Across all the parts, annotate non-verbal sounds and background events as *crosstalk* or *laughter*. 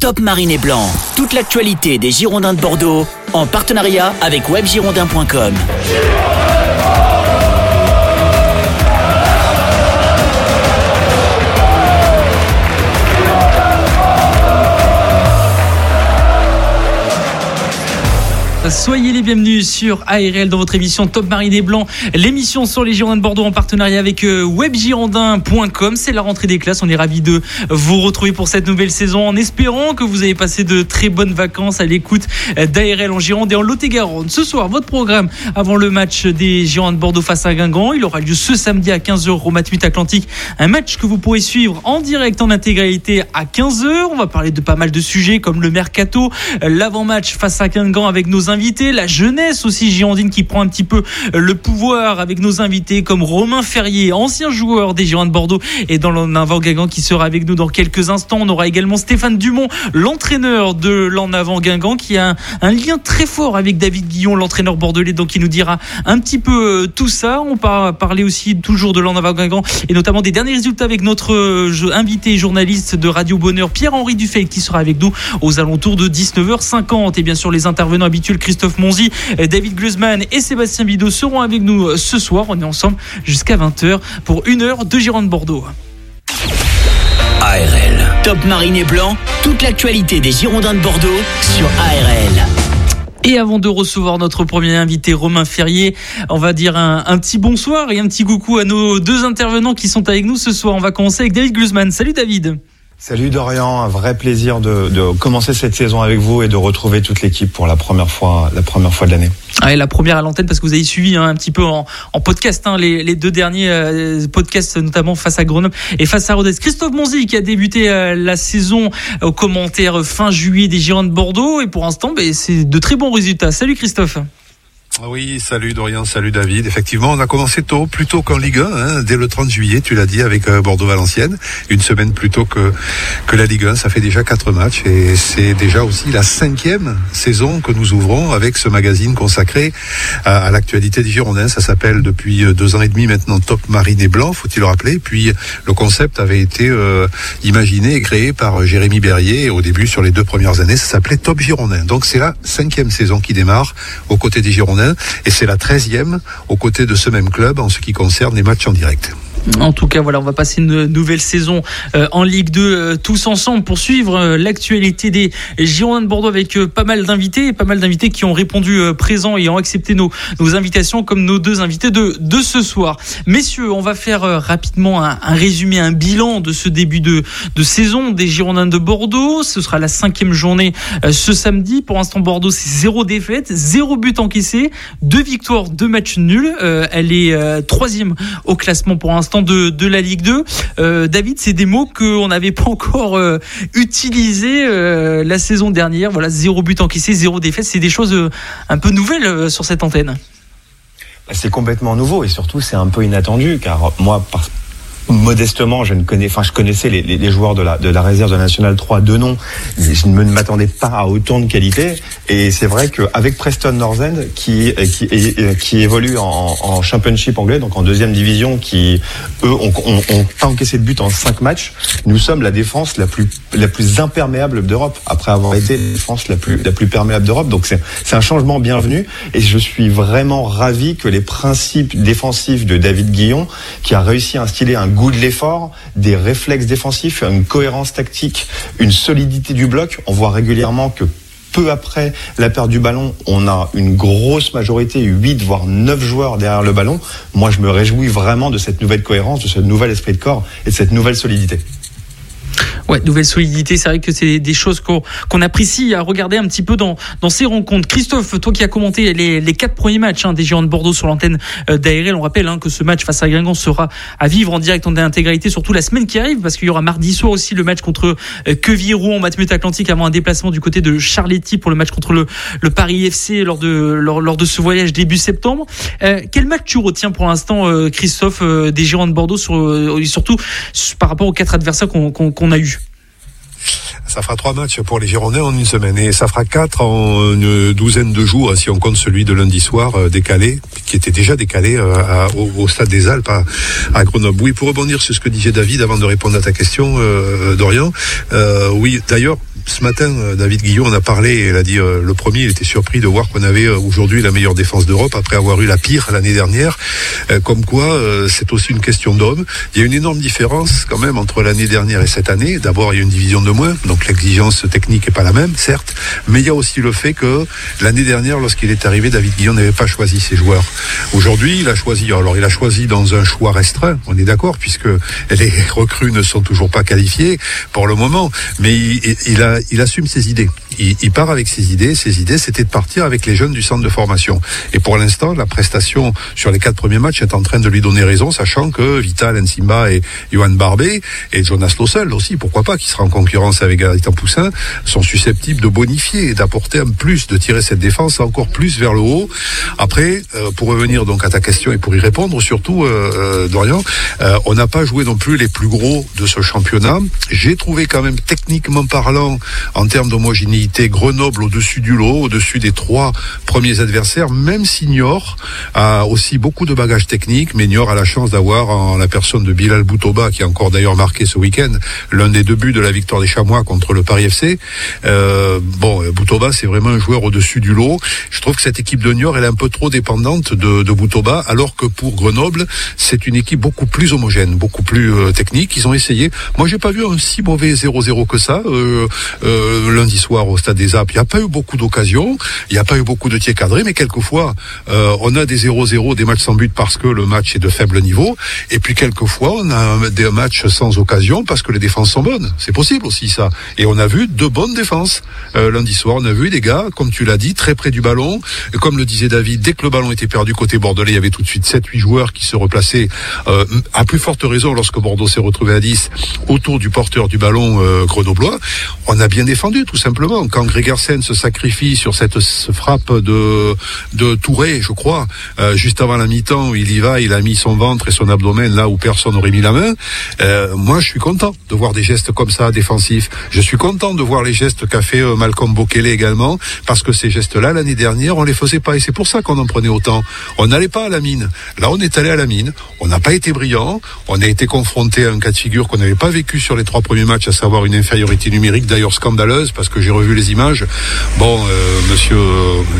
Top Marine et Blanc. Toute l'actualité des Girondins de Bordeaux en partenariat avec webgirondin.com. Soyez les bienvenus sur ARL dans votre émission Top Marine et Blanc, l'émission sur les Girondins de Bordeaux en partenariat avec euh, webgirondin.com. C'est la rentrée des classes, on est ravis de vous retrouver pour cette nouvelle saison en espérant que vous avez passé de très bonnes vacances à l'écoute d'ARL en Gironde et en Lot-et-Garonne. Ce soir, votre programme avant le match des Girondins de Bordeaux face à Guingamp, il aura lieu ce samedi à 15h au Matmut Atlantique, un match que vous pourrez suivre en direct en intégralité à 15h. On va parler de pas mal de sujets comme le mercato, l'avant-match face à Guingamp avec nos invités, la jeunesse aussi girondine qui prend un petit peu le pouvoir avec nos invités comme Romain Ferrier, ancien joueur des Girondins de Bordeaux et dans l'en-avant Guingamp qui sera avec nous dans quelques instants. On aura également Stéphane Dumont, l'entraîneur de l'en-avant Guingamp qui a un, lien très fort avec David Guillon, l'entraîneur bordelais, donc il nous dira un petit peu euh, tout ça. On va parler aussi toujours de l'en-avant Guingamp et notamment des derniers résultats avec notre euh, invité journaliste de Radio Bonheur, Pierre-Henri Dufay, qui sera avec nous aux alentours de 19h50 et bien sûr les intervenants habituels Christophe Monzi, David Glusman et Sébastien Bidot seront avec nous ce soir. On est ensemble jusqu'à 20h pour une heure de Gironde Bordeaux. ARL. Top Marine et Blanc, toute l'actualité des Girondins de Bordeaux sur ARL. Et avant de recevoir notre premier invité, Romain Ferrier, on va dire un, un, petit bonsoir et un petit coucou à nos deux intervenants qui sont avec nous ce soir. On va commencer avec David Glusman. Salut David. Salut Dorian, un vrai plaisir de, commencer cette saison avec vous et de retrouver toute l'équipe pour la première fois, la première fois de l'année. Ah, la première à l'antenne parce que vous avez suivi hein, un petit peu en, podcast hein, les, deux derniers euh, podcasts, notamment face à Grenoble et face à Rodez. Christophe Monzi qui a débuté euh, la saison aux commentaires fin juillet des Girondins de Bordeaux et pour l'instant, ben, c'est de très bons résultats. Salut Christophe. Oui, salut Dorian, salut David. Effectivement, on a commencé tôt, plus tôt qu'en Ligue 1, hein, dès le 30 juillet, tu l'as dit, avec euh, Bordeaux-Valenciennes, une semaine plus tôt que, que la Ligue 1. Ça fait déjà quatre matchs et c'est déjà aussi la cinquième saison que nous ouvrons avec ce magazine consacré à, l'actualité des Girondins. Ça s'appelle depuis euh, deux ans et demi maintenant Top Marine et Blanc, faut-il le rappeler. Puis le concept avait été euh, imaginé et créé par Jérémy Berrier. Au début, sur les deux premières années, ça s'appelait Top Girondins. Donc c'est la cinquième saison qui démarre aux côtés des Girondins et c'est la 13e aux côtés de ce même club en ce qui concerne les matchs en direct. En tout cas, voilà, on va passer une nouvelle saison euh, en Ligue 2 euh, tous ensemble pour suivre euh, l'actualité des Girondins de Bordeaux avec pas mal d'invités, pas mal d'invités qui ont répondu présents et ont accepté nos, invitations comme nos deux invités de, de ce soir. Messieurs, on va faire rapidement un, un résumé, un bilan de ce début de, de saison des Girondins de Bordeaux. Ce sera la cinquième journée ce samedi. Pour l'instant, Bordeaux, c'est zéro défaite, zéro but encaissé, deux victoires, deux matchs nuls. elle est troisième au classement pour l'instant de, la Ligue 2. Euh, David, c'est des mots qu'on n'avait pas encore euh, utilisés euh, la saison dernière. Voilà, zéro but encaissé, zéro défaite. C'est des choses un peu nouvelles sur cette antenne. C'est complètement nouveau et surtout c'est un peu inattendu car moi, modestement, je ne connais, enfin, je connaissais les, les, les, joueurs de la, de la réserve de National 3 de nom. Je ne m'attendais pas à autant de qualité. Et c'est vrai qu'avec Preston North End, qui, qui, qui évolue en, en, championship anglais, donc en deuxième division, qui, eux, ont, ont, ont encaissé de but en cinq matchs, nous sommes la défense la plus, la plus imperméable d'Europe, après avoir été la défense la plus, la plus perméable d'Europe. Donc c'est, c'est un changement bienvenu. Et je suis vraiment ravi que les principes défensifs de David Guillon, qui a réussi à instiller un goût de l'effort, des réflexes défensifs, une cohérence tactique, une solidité du bloc. On voit régulièrement que peu après la perte du ballon, on a une grosse majorité, 8 voire 9 joueurs derrière le ballon. Moi, je me réjouis vraiment de cette nouvelle cohérence, de ce nouvel esprit de corps et de cette nouvelle solidité. Ouais, nouvelle solidité, c'est vrai que c'est des choses qu'on qu apprécie à regarder un petit peu dans, dans ces rencontres. Christophe, toi qui as commenté les, les quatre premiers matchs hein, des Géants de Bordeaux sur l'antenne euh, d'ARL, on rappelle hein, que ce match face à Guingamp sera à vivre en direct en intégralité, surtout la semaine qui arrive, parce qu'il y aura mardi soir aussi le match contre euh, Queville-Rouen en Matmut Atlantique avant un déplacement du côté de Charletti pour le match contre le, le Paris FC lors de, lors, lors de ce voyage début septembre. Euh, quel match tu retiens pour l'instant, euh, Christophe, des Géants de Bordeaux, sur, surtout par rapport aux quatre adversaires qu'on qu a ça fera trois matchs pour les Girondins en une semaine et ça fera quatre en une douzaine de jours si on compte celui de lundi soir euh, décalé, qui était déjà décalé euh, au, stade des Alpes à, à, Grenoble. Oui, pour rebondir sur ce que disait David avant de répondre à ta question, euh, Dorian. Euh, oui, d'ailleurs, ce matin, David Guillon en a parlé. Il a dit le premier, il était surpris de voir qu'on avait aujourd'hui la meilleure défense d'Europe après avoir eu la pire l'année dernière. comme quoi, c'est aussi une question d'homme. Il y a une énorme différence quand même entre l'année dernière et cette année. D'abord, il y a une division de moins, donc l'exigence technique est pas la même, certes, mais il y a aussi le fait que l'année dernière, lorsqu'il est arrivé, David Guillon n'avait pas choisi ses joueurs. Aujourd'hui, il a choisi. Alors, il a choisi dans un choix restreint. On est d'accord, puisque les *laughs* recrues ne sont toujours pas qualifiées pour le moment, mais il, a, il assume ses idées. Il, il part avec ses idées. Ses idées, c'était de partir avec les jeunes du centre de formation. Et pour l'instant, la prestation sur les quatre premiers matchs est en train de lui donner raison, sachant que Vital Nsimba et Johan Barbé et Jonas Lossel aussi, pourquoi pas, qui sera en concurrence avec Gaëtan Poussin, sont susceptibles de bonifier et d'apporter un plus, de tirer cette défense encore plus vers le haut. Après, euh, pour revenir donc à ta question et pour y répondre, surtout, euh, euh Dorian, euh, on n'a pas joué non plus les plus gros de ce championnat. J'ai trouvé quand même techniquement parlant, en termes d'homogénéité, Grenoble au-dessus du lot, au-dessus des trois premiers adversaires, même si Niort a aussi beaucoup de bagages techniques, mais Niort a la chance d'avoir en la personne de Bilal Boutoba, qui a encore d'ailleurs marqué ce week-end l'un des deux buts de la victoire des Chamois contre le Paris FC. Euh, bon, Boutoba, c'est vraiment un joueur au-dessus du lot. Je trouve que cette équipe de Niort, elle est un peu trop dépendante de, Boutoba, alors que pour Grenoble, c'est une équipe beaucoup plus homogène, beaucoup plus euh, technique. Ils ont essayé. Moi, j'ai pas vu un si mauvais 0-0 que ça euh, euh, lundi soir au Stade des Alpes. Il n'y a pas eu beaucoup d'occasions, il n'y a pas eu beaucoup de tirs cadrés, mais quelquefois, euh, on a des 0-0, des matchs sans but parce que le match est de faible niveau, et puis quelquefois, on a des matchs sans occasion parce que les défenses sont bonnes. C'est possible aussi ça. Et on a vu de bonnes défenses euh, lundi soir. On a vu des gars, comme tu l'as dit, très près du ballon. Et comme le disait David, dès que le ballon était perdu côté bordelais, il y avait tout de suite 7-8 joueurs qui se replaçaient euh, à plus forte raison lorsque Bordeaux s'est retrouvé à 10 autour du porteur du ballon euh, grenoblois. On a bien défendu, tout simplement. Quand Gregersen se sacrifie sur cette frappe de, de Touré, je crois, euh, juste avant la mi-temps, il y va, il a mis son ventre et son abdomen là où personne n'aurait mis la main. Euh, moi, je suis content de voir des gestes comme ça défensifs. Je suis content de voir les gestes qu'a fait euh, Malcolm Bokele également, parce que ces gestes-là, l'année dernière, on les faisait pas. Et c'est pour ça qu'on en prenait autant. On n'allait pas à la mine. Là, on est allé à la mine. On n'a pas été brillant. On a été confronté à un cas de figure qu'on n'avait pas vécu sur les trois premiers matchs, à savoir une infériorité numérique, d'ailleurs scandaleuse, parce que j'ai revu les images. Bon, euh, monsieur,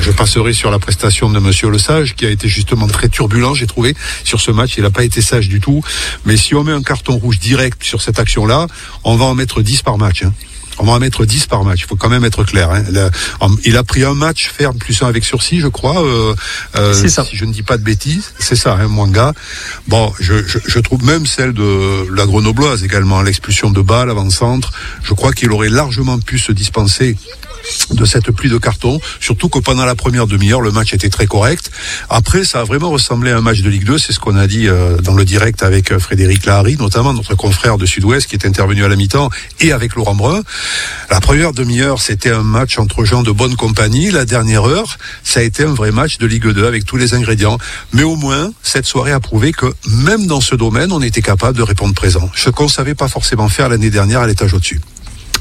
je passerai sur la prestation de monsieur Le Sage, qui a été justement très turbulent, j'ai trouvé, sur ce match. Il n'a pas été sage du tout. Mais si on met un carton rouge direct sur cette action-là, on va en mettre 10 par match. Hein. On va en mettre 10 par match. Il faut quand même être clair. Hein. Il a pris un match ferme plus un avec sursis, je crois. Euh, euh, si je ne dis pas de bêtises, c'est ça, hein, Mwanga. Bon, je, je, je, trouve même celle de la Grenobloise également, l'expulsion de balle avant-centre. Je crois qu'il aurait largement pu se dispenser de cette pluie de cartons, surtout que pendant la première demi-heure, le match était très correct. Après, ça a vraiment ressemblé à un match de Ligue 2, c'est ce qu'on a dit euh, dans le direct avec euh, Frédéric Lahari, notamment notre confrère de Sud-Ouest qui est intervenu à la mi-temps, et avec Laurent Brun. La première demi-heure, c'était un match entre gens de bonne compagnie. La dernière heure, ça a été un vrai match de Ligue 2 avec tous les ingrédients. Mais au moins, cette soirée a prouvé que même dans ce domaine, on était capable de répondre présent. Ce qu'on savait pas forcément faire l'année dernière à l'étage au-dessus.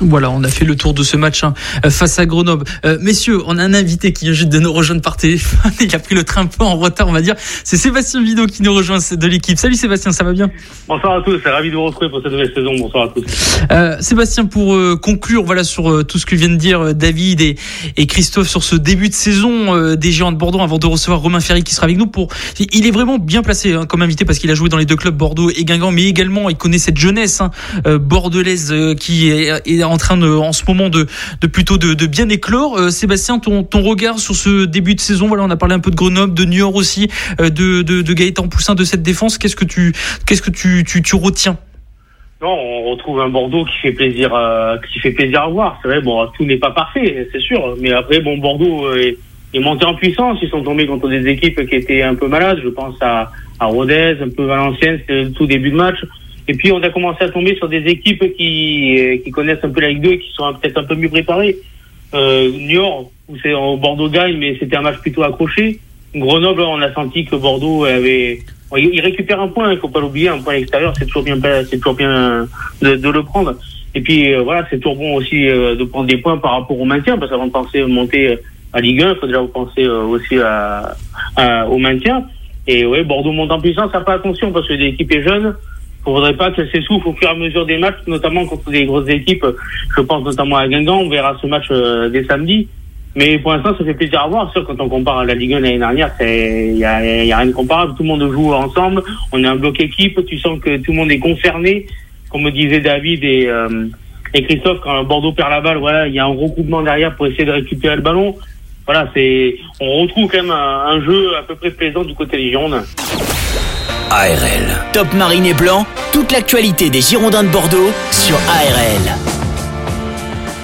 Voilà, on a fait le tour de ce match hein, euh, face à Grenoble. Euh, messieurs, on a un invité qui vient juste de nous rejoindre par téléphone. *laughs* Il a pris le train un peu en retard, on va dire. C'est Sébastien Vidot qui nous rejoint de l'équipe. Salut Sébastien, ça va bien? Bonsoir à tous, c'est ravi de vous retrouver pour cette nouvelle saison. Bonsoir à tous. Euh, Sébastien, pour euh, conclure, voilà sur euh, tout ce que viennent de dire David et, et, Christophe sur ce début de saison des Géants de Bordeaux, avant de recevoir Romain Ferry qui sera avec nous. Pour, il est vraiment bien placé hein, comme invité parce qu'il a joué dans les deux clubs Bordeaux et Guingamp, mais également il connaît cette jeunesse hein, bordelaise qui est, est, en train de, en ce moment de, plutôt de, bien éclore. Euh, Sébastien, ton, regard sur ce début de saison, voilà, on a parlé un peu de Grenoble, de York aussi, euh, de, Gaëtan Poussin, de cette défense. Qu'est-ce que tu, qu'est-ce que tu, retiens? Non, on retrouve un Bordeaux qui fait plaisir, à, qui fait plaisir à voir. C'est vrai, bon, tout n'est pas parfait, c'est sûr. Mais après, bon, Bordeaux est, monté en puissance. Ils sont tombés contre des équipes qui étaient un peu malades. Je pense à, à Rodez, un peu Valenciennes, c'était tout début de match. Et puis on a commencé à tomber sur des équipes qui, euh, connaissent un peu la Ligue 2 et qui sont peut-être un peu mieux préparées. Euh, Niort, où c'est au Bordeaux gagne, mais c'était un match plutôt accroché. Grenoble, on a senti que Bordeaux avait. Il récupère un point, il faut pas l'oublier, un point à l'extérieur, c'est toujours bien, toujours bien de, le prendre. Et puis euh, voilà, c'est toujours bon aussi euh, de prendre des points par rapport au maintien, parce qu'avant de penser monter à Ligue 1, il faut déjà penser aussi au maintien. Et ouais, Bordeaux monte en puissance, ça fait attention parce que l'équipe est jeune, faudrait pas qu'elle s'essouffle au fur et à mesure des matchs, notamment contre des grosses équipes. Je pense notamment à Guingamp. On verra ce match euh, dès samedi. Mais pour l'instant, ça fait plaisir à voir. Sûr, quand on compare à la Ligue 1 l'année dernière, il y a, y a rien de comparable. Tout le monde joue ensemble. On est un bloc équipe. Tu sens que tout le monde est concerné. Comme me disait David et, euh, et Christophe, quand Bordeaux perd la balle, voilà, il y a un regroupement derrière pour essayer de récupérer le ballon. Voilà, c'est, on retrouve quand même un, un jeu à peu près plaisant du côté des Girondins. ARL. Top Marine et Blanc, toute l'actualité des Girondins de Bordeaux sur ARL.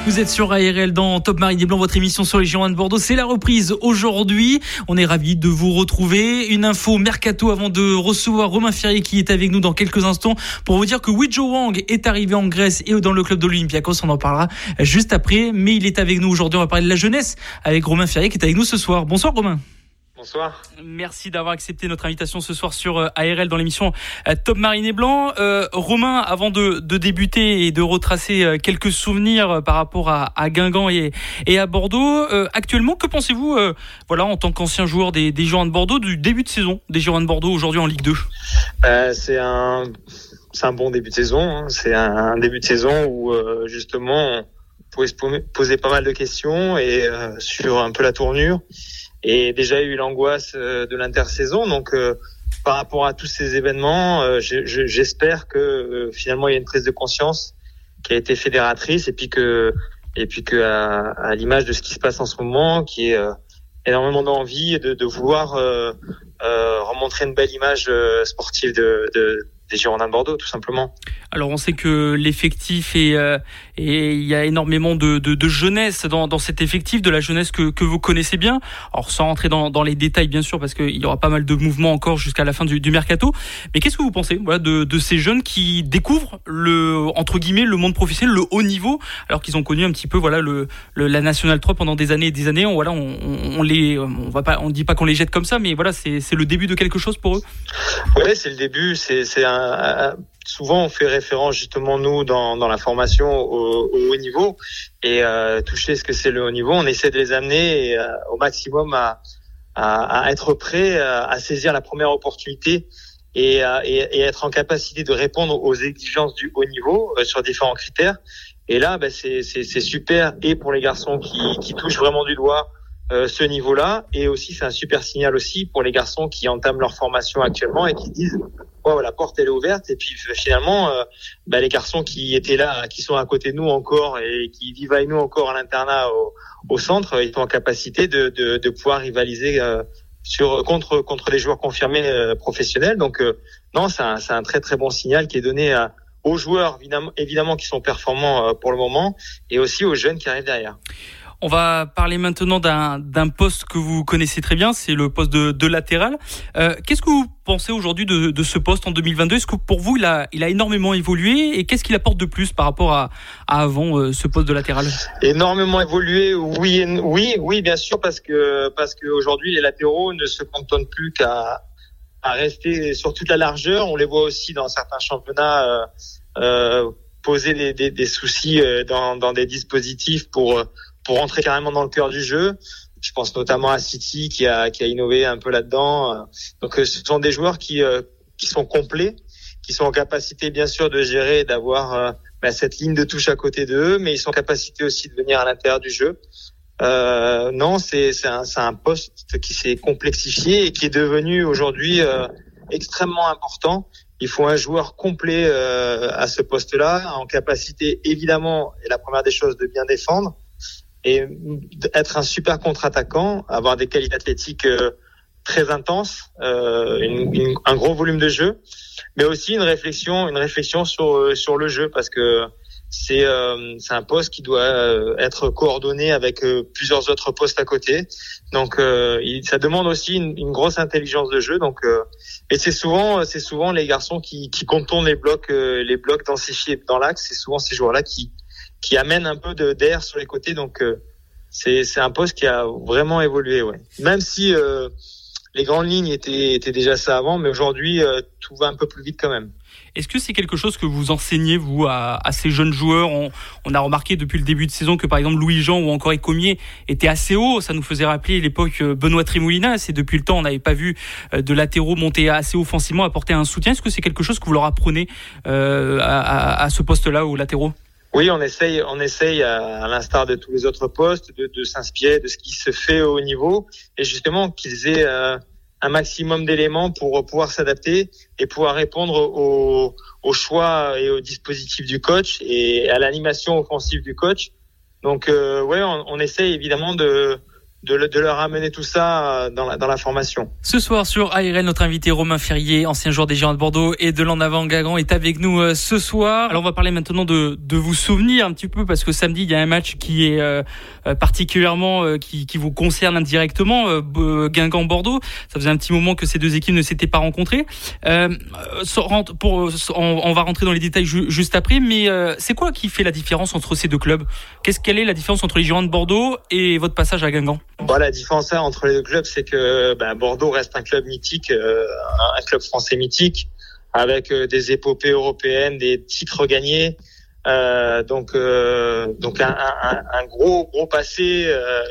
Vous êtes sur ARL dans Top Marine et Blanc, votre émission sur les Girondins de Bordeaux. C'est la reprise aujourd'hui. On est ravis de vous retrouver. Une info mercato avant de recevoir Romain Ferrier qui est avec nous dans quelques instants pour vous dire que Wijo Wang est arrivé en Grèce et dans le club de l'Olympiakos. On en parlera juste après. Mais il est avec nous aujourd'hui. On va parler de la jeunesse avec Romain Ferrier qui est avec nous ce soir. Bonsoir Romain. Bonsoir. Merci d'avoir accepté notre invitation ce soir sur euh, ARL dans l'émission euh, Top Marine et Blanc. Euh, Romain, avant de, de, débuter et de retracer quelques souvenirs par rapport à, à Guingamp et, et, à Bordeaux, euh, actuellement, que pensez-vous, euh, voilà, en tant qu'ancien joueur des, des Girondins de Bordeaux, du début de saison des Girondins de Bordeaux aujourd'hui en Ligue 2 C'est un, c'est un bon début de saison. Hein. C'est un, un, début de saison où justement on pouvait se poser pas mal de questions et sur un peu la tournure et déjà eu l'angoisse euh, de l'intersaison. Donc, euh, par rapport à tous ces événements, euh, j'espère que finalement il y a une prise de conscience qui a été fédératrice et puis que et puis que à, à l'image de ce qui se passe en ce moment, qui est énormément d'envie de, de vouloir euh, euh, remontrer une belle image sportive de, de, des Girondins de Bordeaux, tout simplement. Alors on sait que l'effectif est euh, et il y a énormément de, de, de jeunesse dans, dans, cet effectif, de la jeunesse que, que vous connaissez bien. Alors sans rentrer dans, dans les détails bien sûr, parce qu'il y aura pas mal de mouvements encore jusqu'à la fin du, du mercato. Mais qu'est-ce que vous pensez voilà, de, de ces jeunes qui découvrent le entre guillemets le monde professionnel, le haut niveau, alors qu'ils ont connu un petit peu voilà le, le, la nationale 3 pendant des années et des années. On, voilà, on, on les on va pas on dit pas qu'on les jette comme ça, mais voilà c'est le début de quelque chose pour eux? Ouais, c'est le début. C'est c'est un souvent on fait référence justement nous dans, dans la formation au, au, haut niveau et euh, toucher ce que c'est le haut niveau, on essaie de les amener euh, au maximum à, à, à être prêt à, à, saisir la première opportunité et, et, et, être en capacité de répondre aux exigences du haut niveau euh, sur différents critères. Et là, bah, c'est super et pour les garçons qui, qui touchent vraiment du doigt euh, ce niveau-là. Et aussi, c'est un super signal aussi pour les garçons qui entament leur formation actuellement et qui disent oh, la porte elle est ouverte. Et puis finalement, euh, bah, les garçons qui étaient là, qui sont à côté de nous encore et qui vivent avec nous encore à l'internat au, centre, ils sont en capacité de, de, de pouvoir rivaliser. Euh, sur contre contre les joueurs confirmés euh, professionnels donc non c'est un, un très très bon signal qui est donné à, aux joueurs évidemment qui sont performants pour le moment et aussi aux jeunes qui arrivent derrière. On va parler maintenant d'un poste que vous connaissez très bien, c'est le poste de, de latéral. Euh, qu'est-ce que vous pensez aujourd'hui de, de, ce poste en 2022 Est-ce que pour vous, il a, il a énormément évolué? Et qu'est-ce qu'il apporte de plus par rapport à, à avant euh, ce poste de latéral? Énormément évolué, oui, oui, oui, bien sûr, parce que parce qu'aujourd'hui les latéraux ne se cantonnent plus qu'à à rester sur toute la largeur. On les voit aussi dans certains championnats euh, euh poser des, des, des soucis euh, dans, dans, des dispositifs pour pour rentrer carrément dans le cœur du jeu. Je pense notamment à City qui a, qui a innové un peu là-dedans. Donc euh, ce sont des joueurs qui, euh, qui sont complets, qui sont en capacité bien sûr de gérer, d'avoir euh, bah, cette ligne de touche à côté d'eux, mais ils sont en capacité aussi de venir à l'intérieur du jeu. Euh, non, c'est un, un poste qui s'est complexifié et qui est devenu aujourd'hui euh, extrêmement important. Il faut un joueur complet euh, à ce poste-là, en capacité évidemment, et la première des choses, de bien défendre, et être un super contre-attaquant, avoir des qualités athlétiques euh, très intenses, euh, une, une, un gros volume de jeu, mais aussi une réflexion, une réflexion sur euh, sur le jeu parce que c'est euh, un poste qui doit euh, être coordonné avec plusieurs autres postes à côté. Donc il, ça demande aussi une, une, grosse intelligence de jeu. Donc et c'est souvent c'est souvent les garçons qui qui contournent les blocs les blocs densifiés dans l'axe. C'est souvent ces joueurs là qui qui amène un peu d'air sur les côtés. Donc euh, c'est un poste qui a vraiment évolué, ouais. Même si euh, les grandes lignes étaient étaient déjà ça avant, mais aujourd'hui euh, tout va un peu plus vite quand même. Est-ce que c'est quelque chose que vous enseignez, vous, à, ces jeunes joueurs? On, a remarqué depuis le début de saison que, par exemple, Louis-Jean ou encore Écomier étaient assez hauts. Ça nous faisait rappeler l'époque euh, Benoît Trimoulinas. Et depuis le temps, on n'avait pas vu de latéraux monter assez offensivement, apporter un soutien. Est-ce que c'est quelque chose que vous leur apprenez euh, à, à, ce poste-là, aux latéraux? Oui, on essaye, on essaye à, l'instar de tous les autres postes, de, de s'inspirer de ce qui se fait au niveau, et justement qu'ils aient un maximum d'éléments pour pouvoir s'adapter et pouvoir répondre aux, choix et aux dispositifs du coach et à l'animation offensive du coach. Donc euh, ouais, on, on essaie évidemment de de, leur amener tout ça euh, dans la, dans la formation. Ce soir sur ARL, notre invité Romain Ferrier, ancien joueur des Géants de Bordeaux et de l'en avant Gagan, est avec nous euh, ce soir. Alors on va parler maintenant de, de vous souvenir un petit peu parce que samedi il y a un match qui est euh, particulièrement qui, qui vous concerne indirectement, Guingamp Bordeaux. Ça faisait un petit moment que ces deux équipes ne s'étaient pas rencontrées. Pour, on, va rentrer dans les détails juste après, mais c'est quoi qui fait la différence entre ces deux clubs? Qu'est-ce quelle est la différence entre les Géants de Bordeaux et votre passage à Guingamp? Bon, la différence entre les deux clubs, c'est que ben, Bordeaux reste un club mythique, euh, un club français mythique, avec euh, des épopées européennes, des titres gagnés. Euh, donc, euh, donc un, un, un, gros gros passé,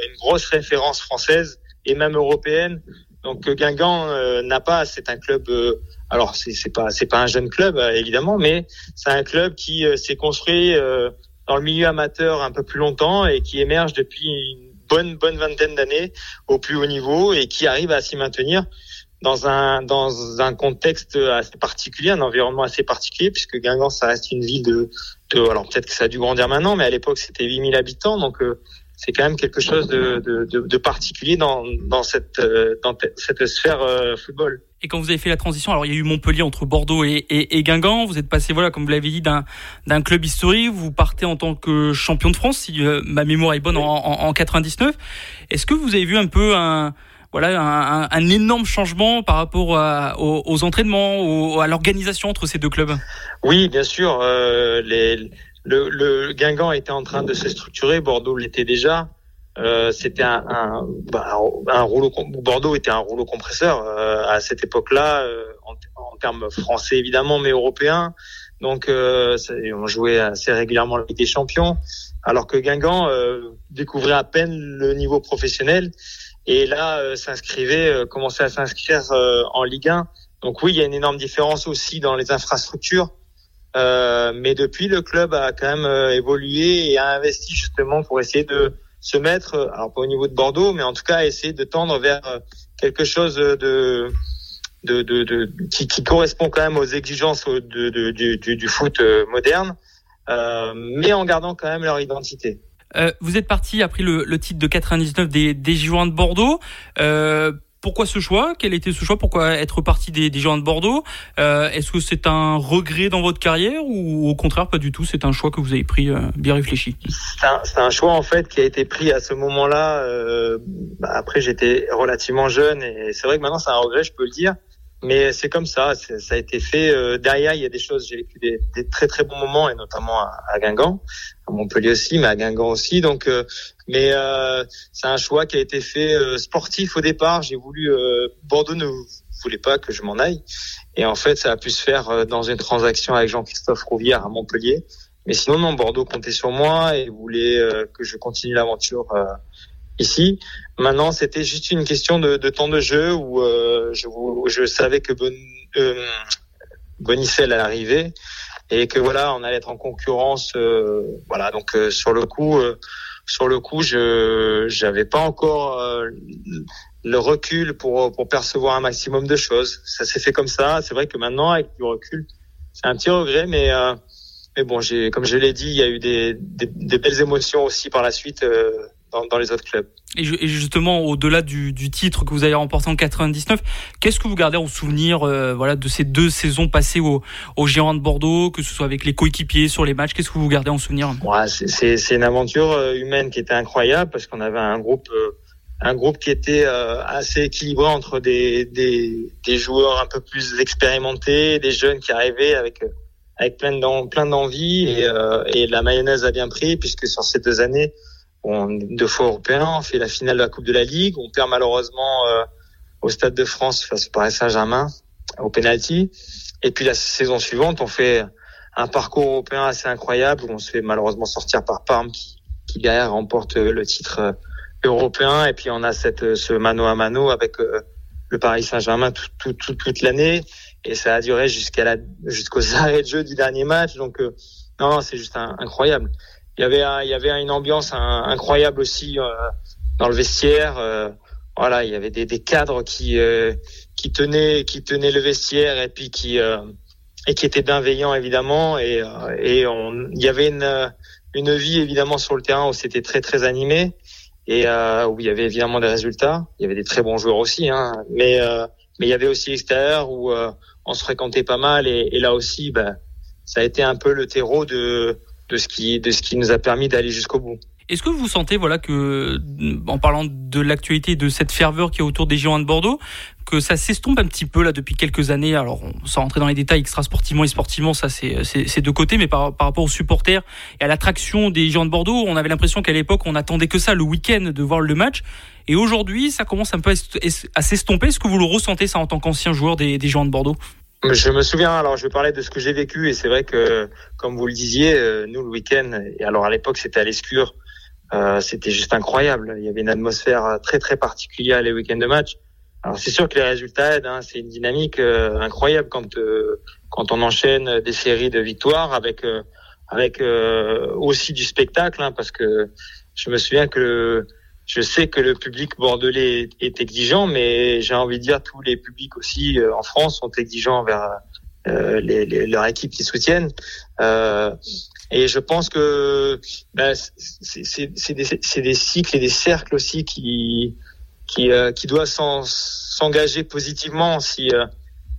une grosse référence française et même européenne. Donc Guingamp n'a pas, c'est un club. alors c'est c'est pas c'est pas un jeune club évidemment, mais c'est un club qui s'est construit dans le milieu amateur un peu plus longtemps et qui émerge depuis une bonne bonne vingtaine d'années au plus haut niveau et qui arrive à s'y maintenir dans un dans un contexte assez particulier, un environnement assez particulier puisque Guingamp ça reste une ville de, de alors peut-être que ça a dû grandir maintenant, mais à l'époque c'était 8000 habitants donc euh, c'est quand même quelque chose de, de, de, particulier dans, dans, cette, euh, dans cette sphère euh, football. Et quand vous avez fait la transition, alors il y a eu Montpellier entre Bordeaux et, et, et Guingamp. Vous êtes passé, voilà, comme vous l'avez dit, d'un club historique. Vous partez en tant que champion de France, si euh, ma mémoire est bonne, en, en, en 99. Est-ce que vous avez vu un peu un voilà un, un, énorme changement par rapport aux, aux, entraînements, à l'organisation entre ces deux clubs? Oui, bien sûr. Euh, les, le, le Guingamp était en train de se structurer, Bordeaux l'était déjà. Euh, c'était un, un, bah, un, rouleau Bordeaux était un rouleau compresseur euh, à cette époque-là euh, en, en, termes français évidemment mais européens. Donc euh, on jouait assez régulièrement la Ligue des Champions. Alors que Guingamp découvrait à peine le niveau professionnel et là s'inscrivait commençait à s'inscrire en Ligue 1 donc oui il y a une énorme différence aussi dans les infrastructures. Euh, mais depuis, le club a quand même euh, évolué et a investi justement pour essayer de se mettre, euh, alors pas au niveau de Bordeaux, mais en tout cas essayer de tendre vers quelque chose de, de, de, de qui, qui, correspond quand même aux exigences de, de du, du, foot moderne, euh, mais en gardant quand même leur identité. Euh, vous êtes parti après le, le, titre de 99 des, des Girondins de Bordeaux. Euh, pourquoi ce choix? Quel était ce choix? Pourquoi être parti des, des de Bordeaux? Euh, Est-ce que c'est un regret dans votre carrière ou au contraire pas du tout? C'est un choix que vous avez pris euh, bien réfléchi. C'est un, choix en fait qui a été pris à ce moment-là. Euh, bah, après j'étais relativement jeune et c'est vrai que maintenant c'est un regret, je peux le dire. Mais c'est comme ça, ça a été fait. Euh, derrière, il y a des choses. J'ai vécu des, des, très très bons moments et notamment à, à, Guingamp, à Montpellier aussi, mais à Guingamp aussi. Donc, euh, mais euh, c'est un choix qui a été fait euh, sportif au départ. J'ai voulu Bordeaux ne voulait pas que je m'en aille, et en fait, ça a pu se faire dans une transaction avec Jean-Christophe Rouvière à Montpellier. Mais sinon, non, Bordeaux comptait sur moi et voulait que je continue l'aventure ici. Maintenant, c'était juste une question de, de, temps de jeu où euh, je, je, savais que bon, euh, Bonicel allait arriver et que voilà, on allait être en concurrence. Euh, voilà, donc euh, sur le coup, euh, sur le coup, je j'avais pas encore le recul pour pour percevoir un maximum de choses. Ça s'est fait comme ça. C'est vrai que maintenant, avec du recul, c'est un petit regret, mais mais bon, j'ai comme je l'ai dit, il y a eu des, des, des belles émotions aussi par la suite dans, les autres clubs. Et, justement, au-delà du, titre que vous avez remporté en 99, qu'est-ce que vous gardez en souvenir euh, voilà, de ces deux saisons passées au, au de Bordeaux, que ce soit avec les coéquipiers sur les matchs Qu'est-ce que vous gardez en souvenir? Ouais, C'est une aventure euh, humaine qui était incroyable parce qu'on avait un groupe... Euh, un groupe qui était assez équilibré entre des, des, des, joueurs un peu plus expérimentés, des jeunes qui arrivaient avec avec plein d'envie et, et la mayonnaise a bien pris puisque sur ces deux années on deux fois européen, on fait la finale de la Coupe de la Ligue, on perd malheureusement euh, au Stade de France face au Paris Saint-Germain au penalty. Et puis la saison suivante, on fait un parcours européen assez incroyable où on se fait malheureusement sortir par Parme qui, qui derrière remporte le titre européen. Et puis on a cette ce mano à mano avec le Paris Saint-Germain tout, tout, toute l'année et ça a duré jusqu'à la jusqu'aux *laughs* arrêts de jeu du dernier match. Donc non, c'est juste incroyable. Il y avait il y avait une ambiance incroyable aussi dans le vestiaire. Euh, voilà, il y avait des, des cadres qui euh, qui tenaient qui tenaient le vestiaire et puis qui euh, et qui étaient bienveillants évidemment et et on il y avait une une vie évidemment sur le terrain où c'était très très animé et où il y avait évidemment des résultats. Il y avait des très bons joueurs aussi, hein, mais mais il y avait aussi l'extérieur où on se fréquentait pas mal et, et là aussi, ben, ça a été un peu le terreau de de ce qui de ce qui nous a permis d'aller jusqu'au bout. Est-ce que vous sentez, voilà, que en parlant de l'actualité de cette ferveur qui est autour des Girondins de Bordeaux, que ça s'estompe un petit peu là depuis quelques années? Alors, sans rentrer dans les détails extra sportivement et sportivement, ça c'est c'est de côté, mais par, par rapport aux supporters et à l'attraction des Girondins de Bordeaux, on avait l'impression qu'à l'époque on attendait que ça le week-end de voir le match. Et aujourd'hui, ça commence un peu à s'estomper. Est-ce que vous le ressentez ça en tant qu'ancien joueur des, des Girondins de Bordeaux? Je me souviens, alors je parler de ce que j'ai vécu et c'est vrai que, comme vous le disiez, euh, nous le week-end, et alors à l'époque c'était à l'Escure, euh, c'était juste incroyable. Il y avait une atmosphère très très particulière les week-ends de match. Alors c'est sûr que les résultats aident, hein. c'est une dynamique euh, incroyable quand euh, quand on enchaîne des séries de victoires avec avec aussi du spectacle, hein, parce que je me souviens que je sais que le public bordelais est exigeant, mais j'ai envie de dire tous les publics aussi en France sont exigeants envers les, les, leurs équipes qui soutiennent. Euh, et je pense que ben, c'est des, des, cycles et des cercles aussi qui qui, euh, qui doivent s'engager positivement si euh,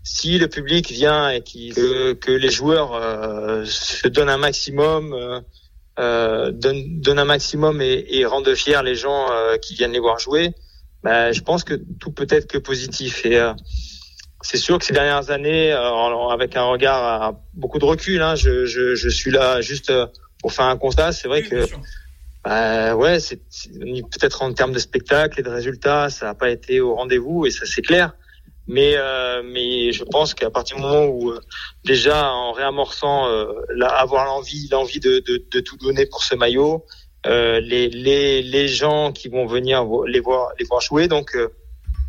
si le public vient et que, que les joueurs euh, se donnent un maximum, euh, donnent, donnent, un maximum et, et rendent fiers les gens qui viennent les voir jouer, ben, je pense que tout peut être que positif. Et c'est sûr que ces dernières années, euh, avec un regard à beaucoup de recul, hein, je, je, je, suis là juste euh, pour faire un constat. C'est vrai que, bah, ouais, c'est peut-être en termes de spectacle et de résultats, ça n'a pas été au rendez-vous et ça c'est clair. Mais euh, mais je pense qu'à partir du moment où déjà en réamorçant, avoir l'envie l'envie de, de, de, tout donner pour ce maillot, les, les les gens qui vont venir les voir les voir jouer donc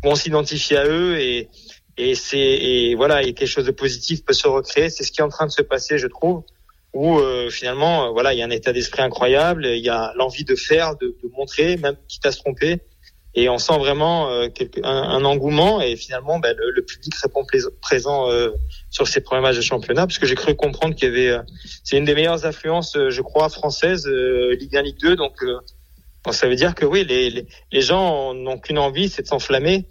vont s'identifier à eux et et c'est et voilà et quelque chose de positif peut se recréer. C'est ce qui est en train de se passer je trouve où euh, finalement euh, voilà il y a un état d'esprit incroyable il y a l'envie de faire de, de, montrer même quitte à se tromper et on sent vraiment euh, un, engouement et finalement ben, le, public répond présent sur ces premiers matchs de championnat parce que j'ai cru comprendre qu'il y avait c'est une des meilleures influences je crois françaises Ligue 1 Ligue 2 donc ça veut dire que oui les, les, gens n'ont qu'une envie c'est de s'enflammer.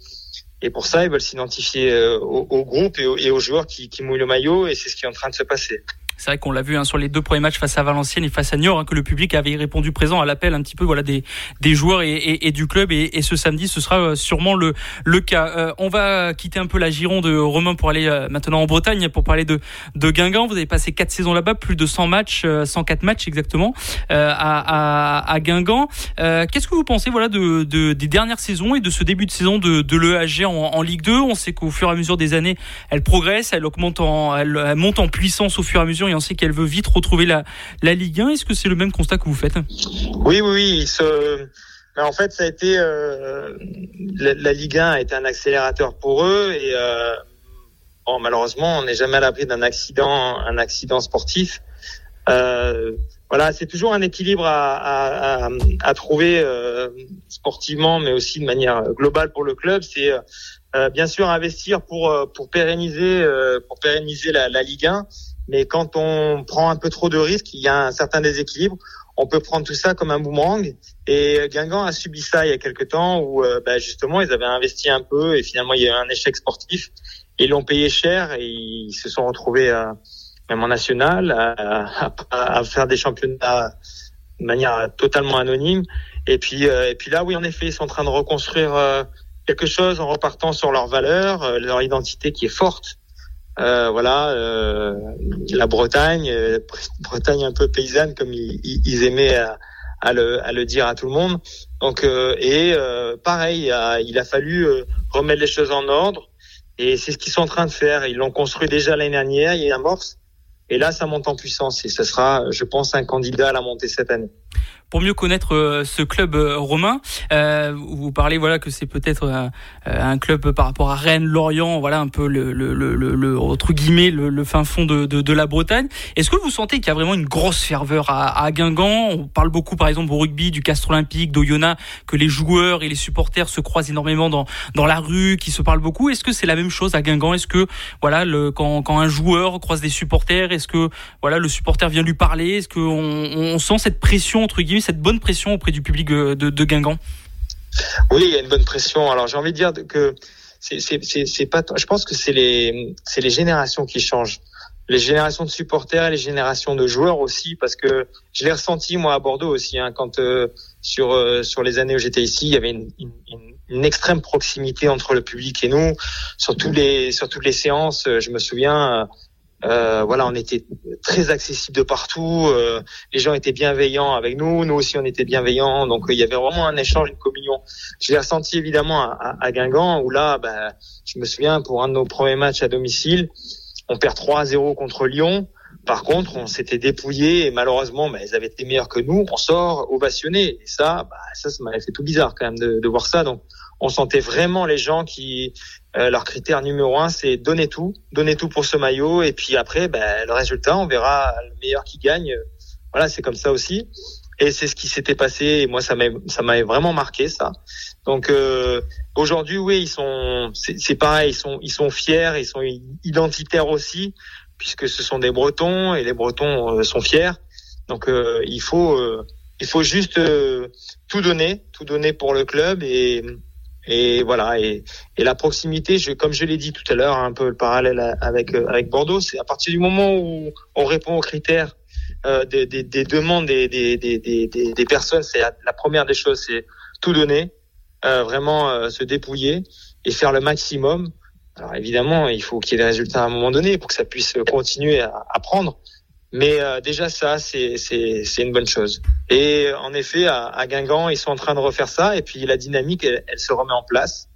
Et pour ça, ils veulent s'identifier euh, au, au, groupe et, aux joueurs qui, qui mouillent le maillot, et c'est ce qui est en train de se passer. C'est vrai qu'on l'a vu hein, sur les deux premiers matchs face à Valenciennes et face à Niort, hein, que le public avait répondu présent à l'appel un petit peu voilà des, des joueurs et, et, et du club. Et, et, ce samedi, ce sera euh, sûrement le, le cas. Euh, on va quitter un peu la Gironde, Romain, pour aller euh, maintenant en Bretagne pour parler de, de Guingamp. Vous avez passé quatre saisons là-bas, plus de 100 matchs, 104 matchs exactement euh, à, à, à, Guingamp. Qu'est-ce que vous pensez voilà de, de, des dernières saisons et de ce début de saison de, de l'EAG en, en, Ligue 2 On sait qu'au fur et à mesure des années, elle progresse, elle augmente en, elle, elle monte en puissance au fur et à mesure et on sait qu'elle veut vite retrouver la, la Ligue 1. Est-ce que c'est le même constat que vous faites? Oui, oui, oui. En fait, ça a été euh, la, la, Ligue 1 a été un accélérateur pour eux et euh, malheureusement, on n'est jamais à l'abri d'un accident, un accident sportif. Euh, voilà, c'est toujours un équilibre à, trouver sportivement, mais aussi de manière globale pour le club. C'est bien sûr investir pour pour pérenniser pour pérenniser la, la Ligue 1, mais quand on prend un peu trop de risques, il y a un certain déséquilibre. On peut prendre tout ça comme un boomerang. Et Guingamp a subi ça il y a quelque temps où euh, bah, justement ils avaient investi un peu et finalement il y a eu un échec sportif. Ils l'ont payé cher et ils se sont retrouvés à, même en national à, à, à, faire des championnats de manière totalement anonyme. Et puis, euh, et puis là, oui, en effet, ils sont en train de reconstruire euh, quelque chose en repartant sur leurs valeurs, leur identité qui est forte. Euh, voilà, euh, la Bretagne, euh, Bretagne un peu paysanne comme ils, ils aimaient à, à, le, à, le, dire à tout le monde. Donc et pareil, il a, fallu remettre les choses en ordre. Et c'est ce qu'ils sont en train de faire. Ils l'ont construit déjà l'année dernière, il y a amorce. Et là, ça monte en puissance et ce sera, je pense, un candidat à la montée cette année pour mieux connaître euh, ce club euh, romain. Euh, vous parlez voilà que c'est peut-être un club par rapport à Rennes, Lorient, voilà un peu le, le, le, le entre guillemets le, fin fond de, de, de la Bretagne. Est-ce que vous sentez qu'il y a vraiment une grosse ferveur à, à Guingamp? On parle beaucoup par exemple au rugby, du Castre Olympique, d'Oyonnax, que les joueurs et les supporters se croisent énormément dans dans la rue, qui se parlent beaucoup. Est-ce que c'est la même chose à Guingamp? Est-ce que voilà le, quand, quand un joueur croise des supporters, est-ce que voilà le supporter vient lui parler? Est-ce qu'on on sent cette pression entre guillemets cette bonne pression auprès du public de, de Guingamp? Oui, il y a une bonne pression. Alors j'ai envie de dire que c'est pas. Je pense que c'est les c'est les générations qui changent. Les générations de supporters les générations de joueurs aussi, parce que je l'ai ressenti moi à Bordeaux aussi. Hein, quand euh, sur euh, sur les années où j'étais ici, il y avait une, extrême proximité entre le public et nous. Sur tous les sur toutes les séances, je me souviens euh, voilà, on était très accessible de partout. Euh, les gens étaient bienveillants avec nous, nous aussi on était bienveillants. Donc il y avait vraiment un échange, une communion. Je l'ai ressenti évidemment à, à, Guingamp où là, bah, je me souviens pour un de nos premiers matchs à domicile, on perd 3-0 contre Lyon. Par contre, on s'était dépouillé et malheureusement, bah, ils avaient été meilleurs que nous. On sort ovationné et ça, bah, ça, ça fait tout bizarre quand même de, de voir ça. Donc on sentait vraiment les gens qui euh, leur critère numéro un, c'est donner tout, donner tout pour ce maillot, et puis après, ben, le résultat, on verra le meilleur qui gagne. Voilà, c'est comme ça aussi. Et c'est ce qui s'était passé. Et moi, ça m'avait vraiment marqué ça. Donc euh, aujourd'hui, oui, ils sont, c'est pareil, ils sont, ils sont fiers, ils sont identitaires aussi, puisque ce sont des Bretons et les Bretons euh, sont fiers. Donc euh, il faut, il faut juste tout donner, tout donner pour le club et et voilà, et, et la proximité, je, comme je l'ai dit tout à l'heure, un peu le parallèle avec euh, avec Bordeaux, c'est à partir du moment où on répond aux critères euh, des, des, des, demandes des, des, des, personnes, c'est la, première des choses, c'est tout donner, euh, vraiment euh, se dépouiller et faire le maximum. Alors évidemment, il faut qu'il y ait des résultats à un moment donné pour que ça puisse continuer à, à prendre. Mais euh, déjà ça, c'est une bonne chose. Et en effet, à, à, Guingamp, ils sont en train de refaire ça, et puis la dynamique, elle, elle se remet en place.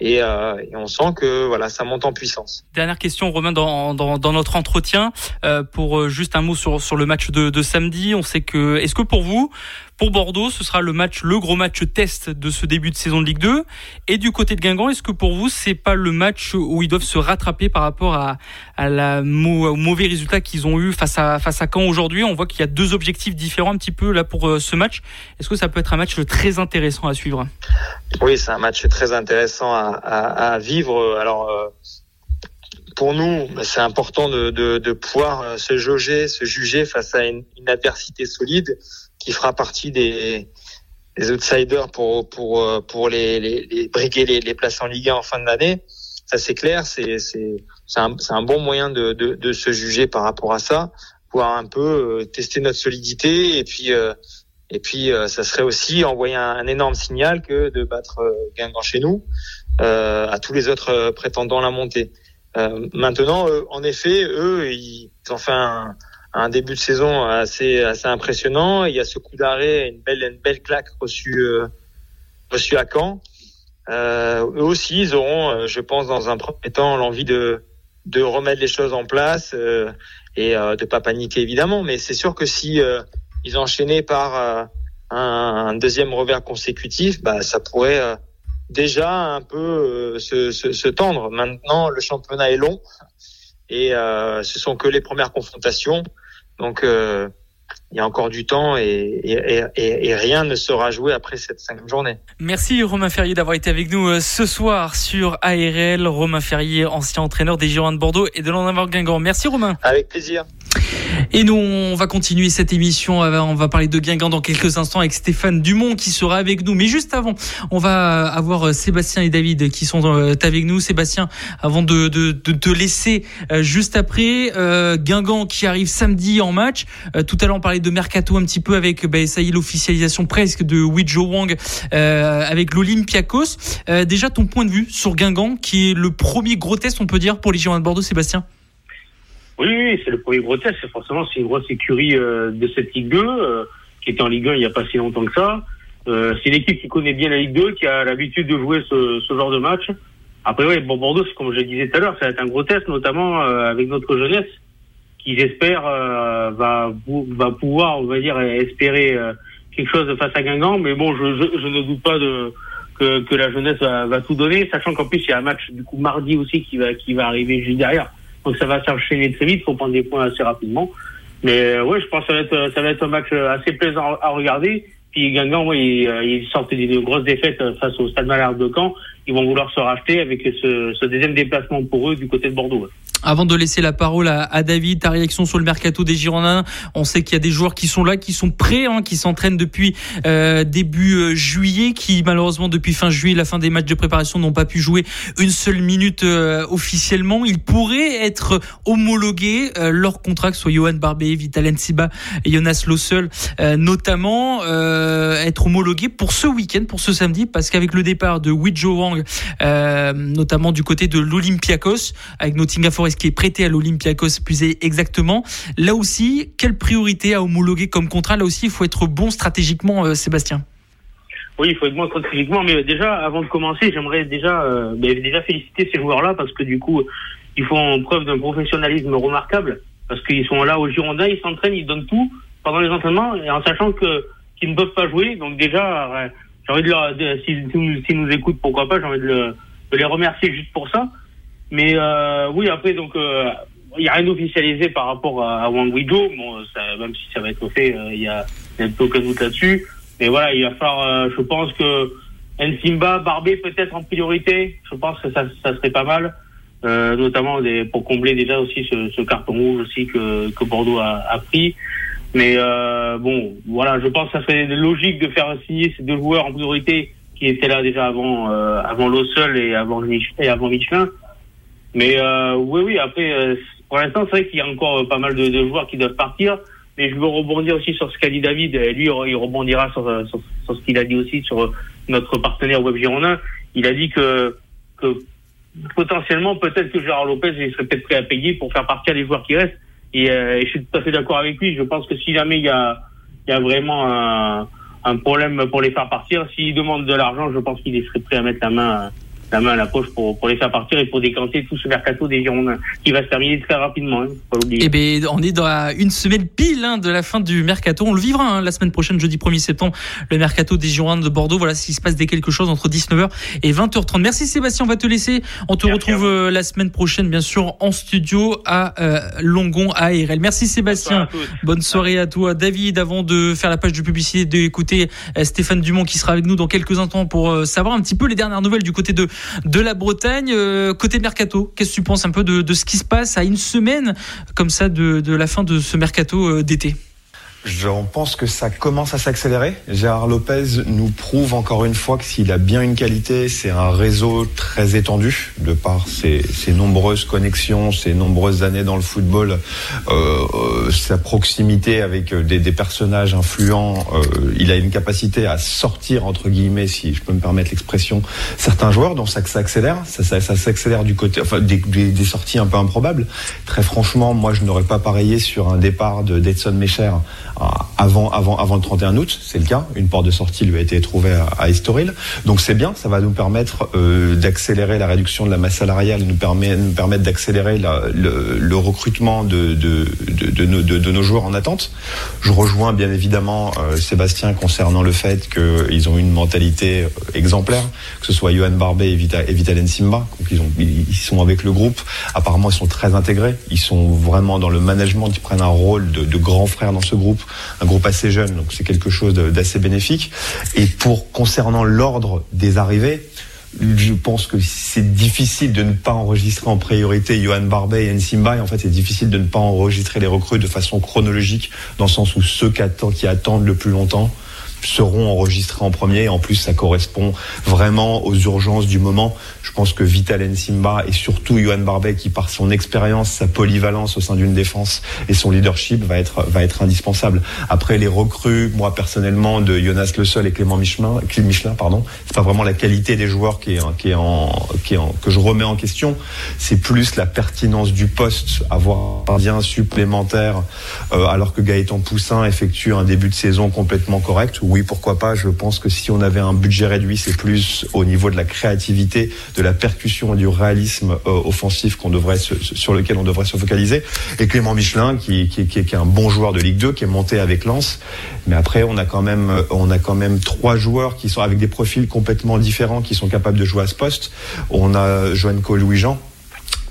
Et, euh, et, on sent que voilà, ça monte en puissance. Dernière question, Romain, dans, dans, dans notre entretien, euh, pour euh, juste un mot sur, sur le match de, de samedi. On sait que, est-ce que pour vous, pour Bordeaux, ce sera le match, le gros match test de ce début de saison de Ligue 2. Et du côté de Guingamp, est-ce que pour vous, c'est pas le match où ils doivent se rattraper par rapport à, à la au mauvais résultat qu'ils ont eu face à face à Caen aujourd'hui? On voit qu'il y a deux objectifs différents un petit peu là pour euh, ce match. Est-ce que ça peut être un match très intéressant à suivre? Oui, c'est un match très intéressant à, à, à vivre. Alors. Euh, pour nous, c'est important de, de, de, pouvoir euh, se jauger, se juger face à une, une adversité solide qui fera partie des, des outsiders pour pour euh, pour les, les, les briguer les, les places en Ligue 1 en fin d'année. Ça c'est clair, c'est c'est c'est un, un bon moyen de, de, de se juger par rapport à ça, pouvoir un peu euh, tester notre solidité et puis euh, et puis ça serait aussi envoyer un, énorme signal que de battre Guingamp chez nous à tous les autres prétendants la montée. maintenant, en effet, eux, ils ont fait un, un début de saison assez assez impressionnant. Il y a ce coup d'arrêt, une belle une belle claque reçue euh, reçue à Caen. Euh, eux aussi, ils auront, euh, je pense, dans un premier temps, l'envie de de remettre les choses en place euh, et euh, de pas paniquer évidemment. Mais c'est sûr que si euh, ils enchaînaient par un, un, deuxième revers consécutif, bah ça pourrait déjà un peu se, se, se, tendre. Maintenant, le championnat est long et ce sont que les premières confrontations. Donc, euh, il y a encore du temps et, et, et, et, rien ne sera joué après cette cinquième journée. Merci Romain Ferrier d'avoir été avec nous euh, ce soir sur ARL. Romain Ferrier, ancien entraîneur des Girondins de Bordeaux et de l'En Guingamp. Merci Romain. Avec plaisir. Et nous, on va continuer cette émission. Euh, on va parler de Guingamp dans quelques instants avec Stéphane Dumont qui sera avec nous. Mais juste avant, on va avoir euh, Sébastien et David qui sont euh, avec nous. Sébastien, avant de, de, de te laisser juste après, euh, Guingamp qui arrive samedi en match. tout à l'heure, on parlait de Mercato un petit peu avec, bah, ça y est, l'officialisation presque de Wijo Wang euh, avec l'Olympiakos. Euh, déjà, ton point de vue sur Guingamp, qui est le premier gros test, on peut dire, pour les Girondins de Bordeaux, Sébastien? Oui, oui, c'est le premier gros test. Forcément, c'est une grosse écurie euh, de cette Ligue 2, euh, qui était en Ligue 1 il n'y a pas si longtemps que ça. Euh, c'est une équipe qui connaît bien la Ligue 2, qui a l'habitude de jouer ce, genre de match. Après, oui, bon, Bordeaux, comme je le disais tout à l'heure, ça va être un gros test, notamment avec notre jeunesse, qui j'espère va va pouvoir, on va dire, espérer quelque chose face à Guingamp. Mais bon, je, ne doute pas que, que la jeunesse va, va tout donner, sachant qu'en plus il y a un match du coup mardi aussi qui va qui va arriver juste derrière. Donc ça va s'enchaîner très vite, faut prendre des points assez rapidement. Mais euh, ouais, je pense que ça va être ça va être un match assez plaisant à regarder. Puis Guingamp, ouais, ils, ils sortent d'une grosse défaite face au Stade Malherbe de Caen. Ils vont vouloir se racheter avec ce, ce deuxième déplacement pour eux du côté de Bordeaux. Avant de laisser la parole à, à, David, ta réaction sur le mercato des Girondins. On sait qu'il y a des joueurs qui sont là, qui sont prêts, hein, qui s'entraînent depuis euh, début euh, juillet, qui malheureusement depuis fin juillet, la fin des matchs de préparation, n'ont pas pu jouer une seule minute euh, officiellement. Ils pourraient être homologués euh, leur contrat, que soit Johan Barbé, Vital Siba et Jonas Lossel, euh, notamment être homologués pour ce week-end, pour ce samedi, parce qu'avec le départ de Wijo Wang, notamment du côté de l'Olympiakos, avec Nottingham Forest qui est prêté à l'Olympiakos plus exactement? Là aussi, quelle priorité à homologuer comme contrat? Là aussi, il faut être bon stratégiquement, euh, Sébastien. Oui, il faut être bon stratégiquement, mais déjà, avant de commencer, j'aimerais déjà, euh, déjà féliciter ces joueurs-là parce que du coup, ils font preuve d'un professionnalisme remarquable parce qu'ils sont là au Girondin, ils s'entraînent, ils donnent tout pendant les entraînements en sachant que qu'ils ne peuvent pas jouer. Donc déjà, j'ai envie de leur, s'ils si, nous écoutent, pourquoi pas, j'ai envie de les remercier juste pour ça. Mais euh, oui, après, donc, il euh, n'y a rien d'officialisé par rapport à, à Wang. Bon, ça, même si ça va être fait, euh, il y a, y a aucun doute là-dessus. Mais voilà, il va falloir, je pense que Nsimba, Barbé peut-être en priorité. Je pense que ça, ça serait pas mal. Euh, notamment des, pour combler déjà aussi ce, ce, carton rouge aussi que, que Bordeaux a, a pris. Mais euh, bon, voilà, je pense que ça serait logique de faire signer ces deux joueurs en priorité qui étaient là déjà avant euh, avant Lossel et avant et avant Michelin. Mais euh, oui, oui, après, euh, pour l'instant, c'est vrai qu'il y a encore pas mal de, de, joueurs qui doivent partir. Mais je veux rebondir aussi sur ce qu'a dit David. Lui, il rebondira sur, sur, sur ce qu'il a dit aussi sur notre partenaire Web Girondin. Il a dit que, que potentiellement, peut-être que Gérard Lopez il serait peut-être prêt à payer pour faire partir les joueurs qui restent. Et, euh, et je suis tout à fait d'accord avec lui. Je pense que si jamais il y a, il y a vraiment un, un problème pour les faire partir, s'il demande de l'argent, je pense qu'il serait prêt à mettre la main la main à la poche pour, pour les faire partir et pour décanter tout ce mercato des Girondins qui va se terminer très rapidement. Hein, pas Eh ben, on est dans une semaine pile hein, de la fin du mercato. On le vivra hein, la semaine prochaine, jeudi 1er septembre, le mercato des Girondins de Bordeaux. Voilà s'il se passe des quelque chose entre 19h et 20h30. Merci Sébastien, on va te laisser. On te Merci retrouve euh, la semaine prochaine, bien sûr, en studio à euh, Longon, à ARL. Merci Sébastien. Bonne soirée à toi. David, avant de faire la page de publicité, d'écouter euh, Stéphane Dumont qui sera avec nous dans quelques instants pour euh, savoir un petit peu les dernières nouvelles du côté de de la Bretagne. Euh, côté mercato, qu'est-ce que tu penses un peu de, ce qui se passe à une semaine comme ça de, de la fin de ce mercato euh, d'été? Je pense que ça commence à s'accélérer. Gérard Lopez nous prouve encore une fois que s'il a bien une qualité, c'est un réseau très étendu de par ses, ses, nombreuses connexions, ses nombreuses années dans le football, euh, euh, sa proximité avec des, des personnages influents. Euh, il a une capacité à sortir entre guillemets, si je peux me permettre l'expression, certains joueurs. Donc ça s'accélère, ça, ça, ça s'accélère du côté, enfin des, des, sorties un peu improbables. Très franchement, moi je n'aurais pas parié sur un départ de d'Edson Mecher avant, avant, avant le 31 août, c'est le cas. Une porte de sortie lui a été trouvée à, Estoril. Donc c'est bien, ça va nous permettre euh, d'accélérer la réduction de la masse salariale, nous, permet, nous permettre d'accélérer le, le, recrutement de, de, de, nos, de, nos joueurs en attente. Je rejoins bien évidemment euh, Sébastien concernant le fait qu'ils ont une mentalité exemplaire, que ce soit Johan Barbet et, Vita, Simba. Ils, ont, ils sont avec le groupe. Apparemment, ils sont très intégrés. Ils sont vraiment dans le management, ils prennent un rôle de, de grand frère dans ce groupe un groupe assez jeune, donc c'est quelque chose d'assez bénéfique. Et pour concernant l'ordre des arrivées, je pense que c'est difficile de ne pas enregistrer en priorité Johan Barbet et Nsimba. Et en fait, c'est difficile de ne pas enregistrer les recrues de façon chronologique, dans le sens où ceux qui attendent le plus longtemps seront enregistrés en premier. En plus, ça correspond vraiment aux urgences du moment. Je pense que Vital Nsimba et surtout Johan Barbet, qui par son expérience, sa polyvalence au sein d'une défense et son leadership va être, va être indispensable. Après, les recrues, moi personnellement, de Jonas Le et Clément Michelin, Michelin pardon, c'est pas vraiment la qualité des joueurs qui est, en, qui est en, que je remets en question. C'est plus la pertinence du poste, avoir un bien supplémentaire, euh, alors que Gaëtan Poussin effectue un début de saison complètement correct oui, pourquoi pas. Je pense que si on avait un budget réduit, c'est plus au niveau de la créativité, de la percussion et du réalisme offensif qu'on devrait sur lequel on devrait se focaliser. Et Clément Michelin, qui, est un bon joueur de Ligue 2, qui est monté avec Lens. Mais après, on a quand même, trois joueurs qui sont avec des profils complètement différents, qui sont capables de jouer à ce poste. On a Joanco Louis-Jean,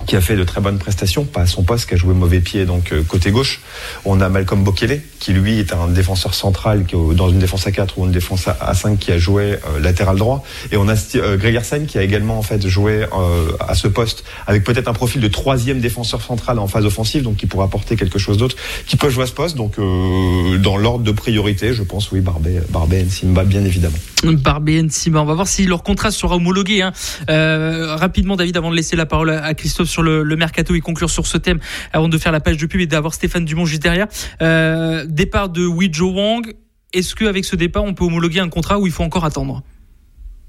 qui a fait de très bonnes prestations, pas à son poste, qui a joué mauvais pied, donc euh, côté gauche. On a Malcolm Bokele, qui lui est un défenseur central qui, dans une défense à 4 ou une défense à 5 qui a joué euh, latéral droit. Et on a euh, Gregersen qui a également en fait joué euh, à ce poste avec peut-être un profil de troisième défenseur central en phase offensive, donc qui pourrait apporter quelque chose d'autre, qui peut jouer à ce poste. Donc dans l'ordre de priorité, je pense oui, Barbé, Barbé Simba bien évidemment. Barbé Simba, on va voir si leur contrat sera homologué. Hein. rapidement, David, avant de laisser la parole à Christophe sur le, le, mercato et conclure sur ce thème avant de faire la page de pub et d'avoir Stéphane Dumont juste derrière. Euh, départ de Wijo Wang. Est-ce qu'avec ce départ, on peut homologuer un contrat où il faut encore attendre?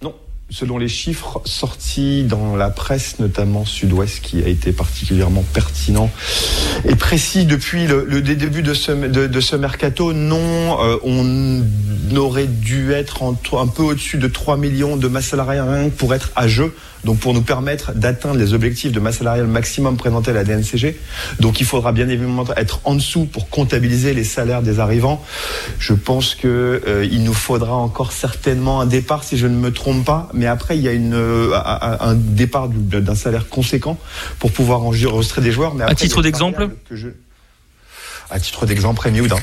Non, selon les chiffres sortis dans la presse, notamment Sud-Ouest, qui a été particulièrement pertinent et précis depuis le, début de ce, de, ce mercato, non, euh, on aurait dû être un peu au-dessus de 3 millions de masse salariale pour être à jeu donc pour nous permettre d'atteindre les objectifs de masse salariale maximum présentés à la DNCG. Donc il faudra bien évidemment être en dessous pour comptabiliser les salaires des arrivants. Je pense que euh, il nous faudra encore certainement un départ si je ne me trompe pas, mais après il y a une, euh, un départ d'un salaire conséquent pour pouvoir enregistrer des joueurs. Mais à titre d'exemple À titre d'exemple, Rémi Houdin.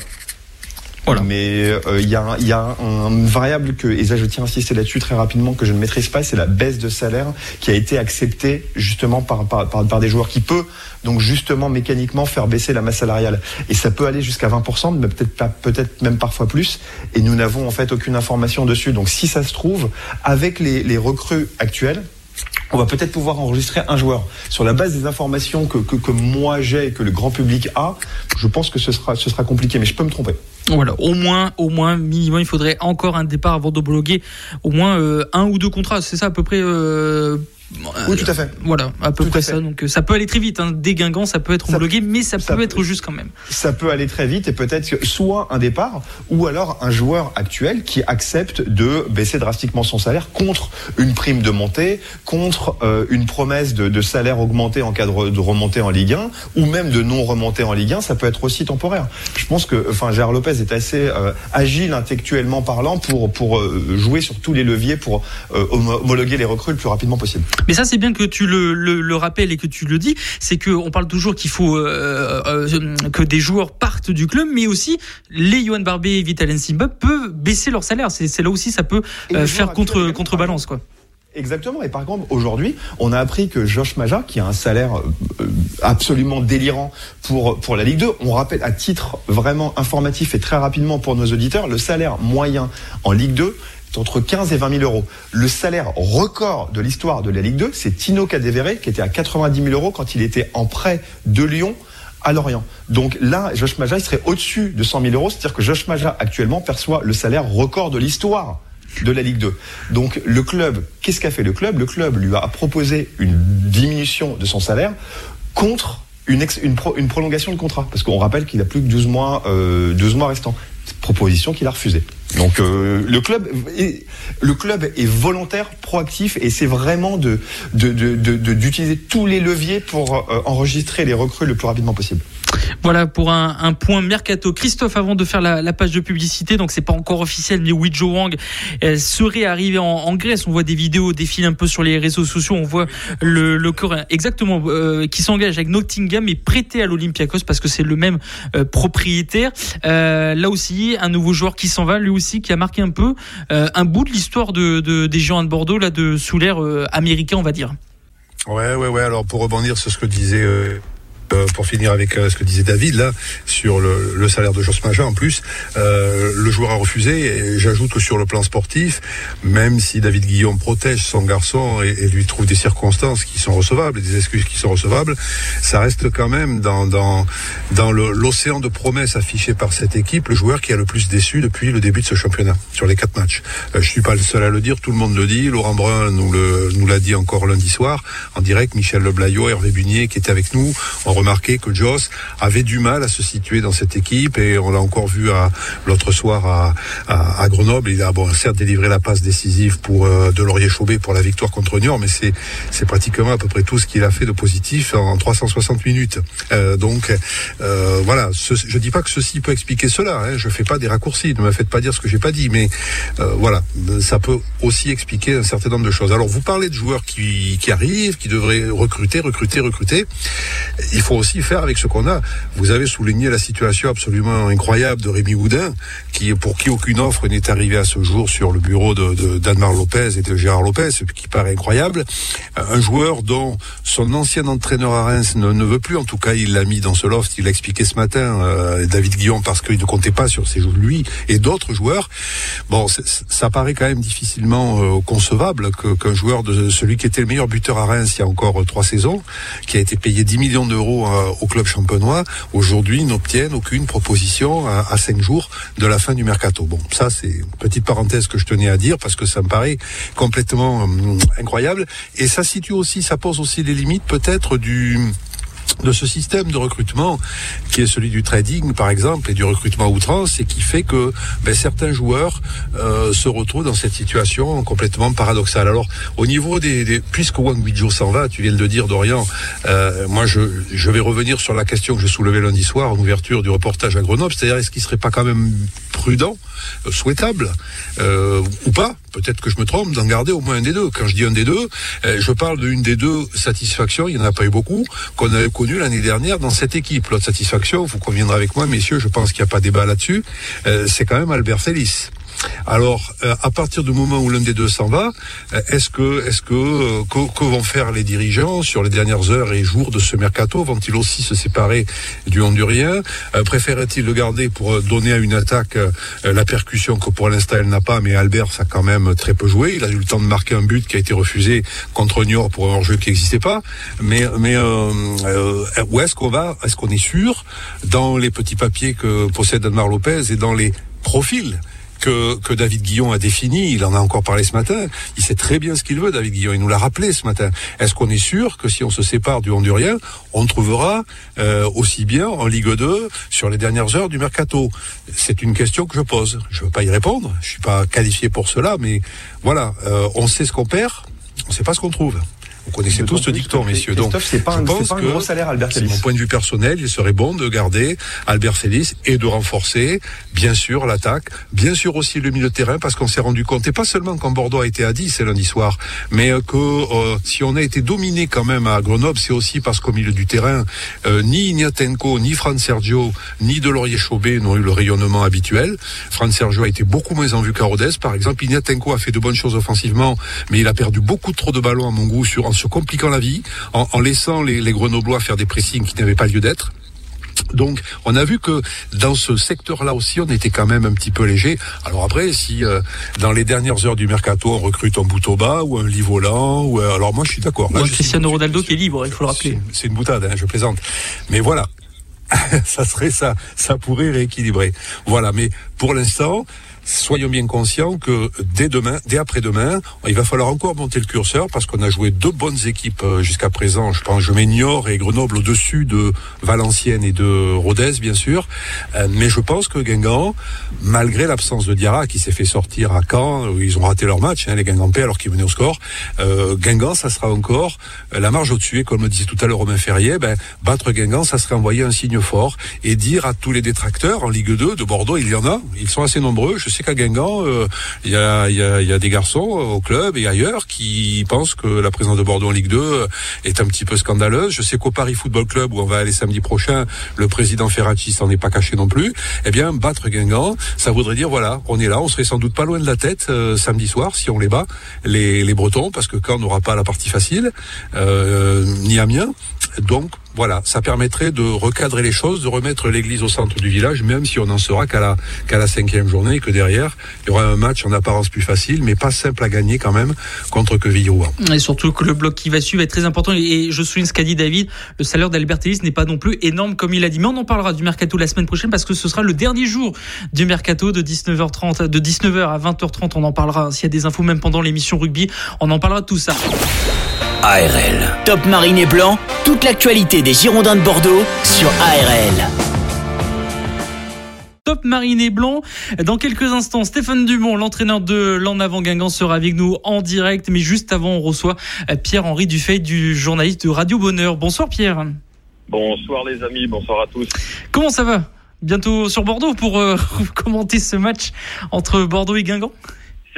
Mais euh, il y, a, y a un, variable que, et ça je tiens à insister là-dessus très rapidement, que je ne maîtrise pas, c'est la baisse de salaire qui a été acceptée justement par, par, par, des joueurs qui peut donc justement mécaniquement faire baisser la masse salariale. Et ça peut aller jusqu'à 20%, mais peut-être peut-être même parfois plus. Et nous n'avons en fait aucune information dessus. Donc si ça se trouve, avec les, les recrues actuelles, on va peut-être pouvoir enregistrer un joueur. Sur la base des informations que, que, que moi j'ai et que le grand public a, je pense que ce sera, ce sera compliqué, mais je peux me tromper. Voilà, au moins, au moins, minimum, il faudrait encore un départ avant d'homologuer au moins euh, un ou deux contrats. C'est ça à peu près euh, oui, tout à fait. Voilà, à peu près ça. Donc euh, ça peut aller très vite. Hein. Des ça peut être homologué, mais ça, peut, être juste quand même. Ça peut aller très vite et peut-être soit un départ ou alors un joueur actuel qui accepte de baisser drastiquement son salaire contre une prime de montée, contre euh, une promesse de, salaire augmenté en cas de, remontée en Ligue 1 ou même de non remontée en Ligue 1. Ça peut être aussi temporaire. Je pense que, enfin, Gérard Lopez est assez euh, agile intellectuellement parlant pour pour jouer sur tous les leviers pour homologuer les recrues le plus rapidement possible. Mais ça, c'est bien que tu le, le, rappelles et que tu le dis. C'est qu'on parle toujours qu'il faut euh, euh, que des joueurs partent du club, mais aussi les Johan Barbé et Vital Simba peuvent baisser leur salaire. C'est là aussi, ça peut euh, faire contre contrebalance, quoi. Exactement. Et par contre, aujourd'hui, on a appris que Josh Maja, qui a un salaire absolument délirant pour, pour la Ligue 2, on rappelle à titre vraiment informatif et très rapidement pour nos auditeurs, le salaire moyen en Ligue 2, entre 15 et 20 000 euros. Le salaire record de l'histoire de la Ligue 2, c'est Tino Cadevere, qui était à 90 000 euros quand il était en prêt de Lyon à Lorient. Donc là, Josh Maja, il serait au-dessus de 100 000 euros. C'est-à-dire que Josh Maja, actuellement, perçoit le salaire record de l'histoire de la Ligue 2. Donc le club, qu'est-ce qu'a fait le club? Le club lui a proposé une diminution de son salaire contre une, une, prolongation de contrat. Parce qu'on rappelle qu'il a plus que 12 mois, euh, 12 mois restants. Proposition qu'il a refusée. Donc euh, le club est, le club est volontaire, proactif et c'est vraiment d'utiliser tous les leviers pour euh, enregistrer les recrues le plus rapidement possible. Voilà pour un, point mercato. Christophe, avant de faire la, page de publicité, donc c'est pas encore officiel, mais Wijo Wang serait arrivé en, Grèce. On voit des vidéos défiler un peu sur les réseaux sociaux. On voit le, le Coréen, exactement, euh, qui s'engage avec Nottingham et prêté à l'Olympiakos parce que c'est le même euh, propriétaire. Euh, là aussi, un nouveau joueur qui s'en va, lui aussi, qui a marqué un peu un bout de l'histoire de, de, des géants de Bordeaux, là, de sous l'air américain, on va dire. Ouais, ouais, ouais. Alors pour rebondir sur ce que disait euh, pour finir avec euh, ce que disait David là sur le, le salaire de Jos Maja en plus, euh, le joueur a refusé. Et j'ajoute que sur le plan sportif, même si David Guillaume protège son garçon et, et lui trouve des circonstances qui sont recevables, des excuses qui sont recevables, ça reste quand même dans dans dans l'océan de promesses affichées par cette équipe le joueur qui a le plus déçu depuis le début de ce championnat sur les quatre matchs. Euh, je suis pas le seul à le dire, tout le monde le dit. Laurent Brun nous le nous l'a dit encore lundi soir en direct. Michel Leblaillot, Hervé Bunier qui était avec nous. Remarqué que Joss avait du mal à se situer dans cette équipe et on l'a encore vu l'autre soir à, à, à, Grenoble. Il a bon, certes délivré la passe décisive pour euh, Delorier Chaubet pour la victoire contre Niort, mais c'est c'est pratiquement à peu près tout ce qu'il a fait de positif en 360 minutes. Euh, donc euh, voilà, ce, je dis pas que ceci peut expliquer cela. Hein, je fais pas des raccourcis. Ne me faites pas dire ce que j'ai pas dit, mais euh, voilà, ça peut aussi expliquer un certain nombre de choses. Alors vous parlez de joueurs qui, qui arrivent, qui devraient recruter, recruter, recruter. Aussi faire avec ce qu'on a. Vous avez souligné la situation absolument incroyable de Rémi Houdin, qui pour qui aucune offre n'est arrivée à ce jour sur le bureau de d'Anmar Lopez et de Gérard Lopez, ce qui paraît incroyable. Un joueur dont son ancien entraîneur à Reims ne, veut plus, en tout cas il l'a mis dans ce loft, il l'a expliqué ce matin, euh, David Guillaume, parce qu'il ne comptait pas sur ses lui et d'autres joueurs. Bon, ça paraît quand même difficilement euh, concevable qu'un joueur de celui qui était le meilleur buteur à Reims il y a encore euh, trois saisons, qui a été payé 10 millions d'euros euh, au club champenois, aujourd'hui n'obtienne aucune proposition à, cinq jours de la fin du mercato. Bon, ça c'est une petite parenthèse que je tenais à dire parce que ça me paraît complètement incroyable et ça situe aussi, ça pose aussi les limites peut-être du de ce système de recrutement qui est celui du trading par exemple et du recrutement outrance et qui fait que ben, certains joueurs euh, se retrouvent dans cette situation complètement paradoxale. Alors au niveau des, des puisque Wang Bijou s'en va, tu viens de le dire Dorian, euh, moi je, je vais revenir sur la question que je soulevais lundi soir en ouverture du reportage à Grenoble, c'est-à-dire est-ce qu'il serait pas quand même prudent, euh, souhaitable ou pas peut-être que je me trompe, d'en garder au moins un des deux. Quand je dis un des deux, euh, je parle d'une des deux satisfactions, il n'y en a pas eu beaucoup, qu'on avait connu l'année dernière dans cette équipe. L'autre satisfaction, vous conviendrez avec moi, messieurs, je pense qu'il n'y a pas débat là-dessus, euh, c'est quand même Albert Félix. Alors, euh, à partir du moment où l'un des deux s'en va, euh, est-ce que, est-ce que, euh, que, vont faire les dirigeants sur les dernières heures et jours de ce mercato Vont-ils aussi se séparer du Hondurien Préférerait-il le garder pour donner à une attaque la percussion que pour l'instant elle n'a pas Mais Albert, ça a quand même très peu joué. Il a eu le temps de marquer un but qui a été refusé contre Niort pour un hors-jeu qui n'existait pas. Mais, mais où est-ce qu'on va Est-ce qu'on est sûr dans les petits papiers que possède Anmar Lopez et dans les profils que, David Guillon a défini. Il en a encore parlé ce matin. Il sait très bien ce qu'il veut, David Guillon. Il nous l'a rappelé ce matin. Est-ce qu'on est sûr que si on se sépare du Hondurien, on trouvera euh, aussi bien en Ligue 2 sur les dernières heures du mercato? C'est une question que je pose. Je ne veux pas y répondre. Je suis pas qualifié pour cela, mais voilà, euh, on sait ce qu'on perd, on ne sait pas ce qu'on trouve. Vous connaissez tous ce dicton, messieurs. Donc, c'est pas, un, pense pas un gros salaire, Albert Mon point de vue personnel, il serait bon de garder Albert Célis et de renforcer, bien sûr, l'attaque, bien sûr aussi le milieu de terrain, parce qu'on s'est rendu compte, et pas seulement quand Bordeaux a été à 10 lundi soir, mais euh, que euh, si on a été dominé quand même à Grenoble, c'est aussi parce qu'au milieu du terrain, euh, ni Ignatenko, ni Fran Sergio, ni Delorier Chaubet n'ont eu le rayonnement habituel. Fran Sergio a été beaucoup moins en vue qu'à Rodez, par exemple. Ignatenko a fait de bonnes choses offensivement, mais il a perdu beaucoup trop de ballons à mon goût sur se compliquant la vie, en, laissant les, les Grenoblois faire des pressings qui n'avaient pas lieu d'être. Donc, on a vu que dans ce secteur-là aussi, on était quand même un petit peu léger. Alors après, si euh, dans les dernières heures du mercato, on recrute un Boutoba ou un Livolan, ou euh, alors moi, je suis d'accord. Ou un Cristiano Ronaldo qui est libre, il faut le rappeler. C'est une boutade, hein, je plaisante. Mais voilà, *laughs* ça serait ça, ça pourrait rééquilibrer. Voilà, mais pour l'instant, soyons bien conscients que dès demain, dès après-demain, il va falloir encore monter le curseur parce qu'on a joué deux bonnes équipes euh, jusqu'à présent. Je pense, je mets Niort et Grenoble au-dessus de Valenciennes et de Rodez, bien sûr. Euh, mais je pense que Guingamp, malgré l'absence de Diarra qui s'est fait sortir à Caen, où ils ont raté leur match, hein, les Guingampais, alors qu'ils venaient au score, euh, Guingamp, ça sera encore la marge au-dessus. Et comme le disait tout à l'heure Romain Ferrier, ben, battre Guingamp, ça serait envoyer un signe fort et dire à tous les détracteurs en Ligue 2 de Bordeaux, il y en a, ils sont assez nombreux. Qu'à Guingamp, euh, il y, a, des garçons au club et ailleurs qui pensent que la présence de Bordeaux en Ligue 2 euh, est un petit peu scandaleuse. Je sais qu'au Paris Football Club, où on va aller samedi prochain, le président Ferracci s'en est pas caché non plus. Eh bien, battre Guingamp, ça voudrait dire, voilà, on est là, on serait sans doute pas loin de la tête euh, samedi soir si on les bat, les, Bretons, parce que quand n'aura pas la partie facile, euh, ni Amiens. Donc, voilà, ça permettrait de recadrer les choses, de remettre l'église au centre du village, même si on n'en sera qu'à la, la cinquième journée et que derrière, il y aura un match en apparence plus facile, mais pas simple à gagner quand même contre Quevilly-Rouen. Et surtout que le bloc qui va suivre est très important. Et je souligne ce qu'a dit David, le salaire d'Albert Ellis n'est pas non plus énorme comme il a dit. Mais on en parlera du mercato la semaine prochaine parce que ce sera le dernier jour du mercato de 19h30, de 19h à 20h30. On en parlera s'il y a des infos même pendant l'émission rugby. On en parlera de tout ça. ARL. Top Marine et Blanc, toute l'actualité des Girondins de Bordeaux sur ARL. Top Marine et Blanc. Dans quelques instants, Stéphane Dumont, l'entraîneur de l'En Avant Guingamp, sera avec nous en direct. Mais juste avant, on reçoit Pierre-Henri Dufay, du journaliste de Radio Bonheur. Bonsoir Pierre. Bonsoir les amis, bonsoir à tous. Comment ça va? Bientôt sur Bordeaux pour euh, *laughs* commenter ce match entre Bordeaux et Guingamp?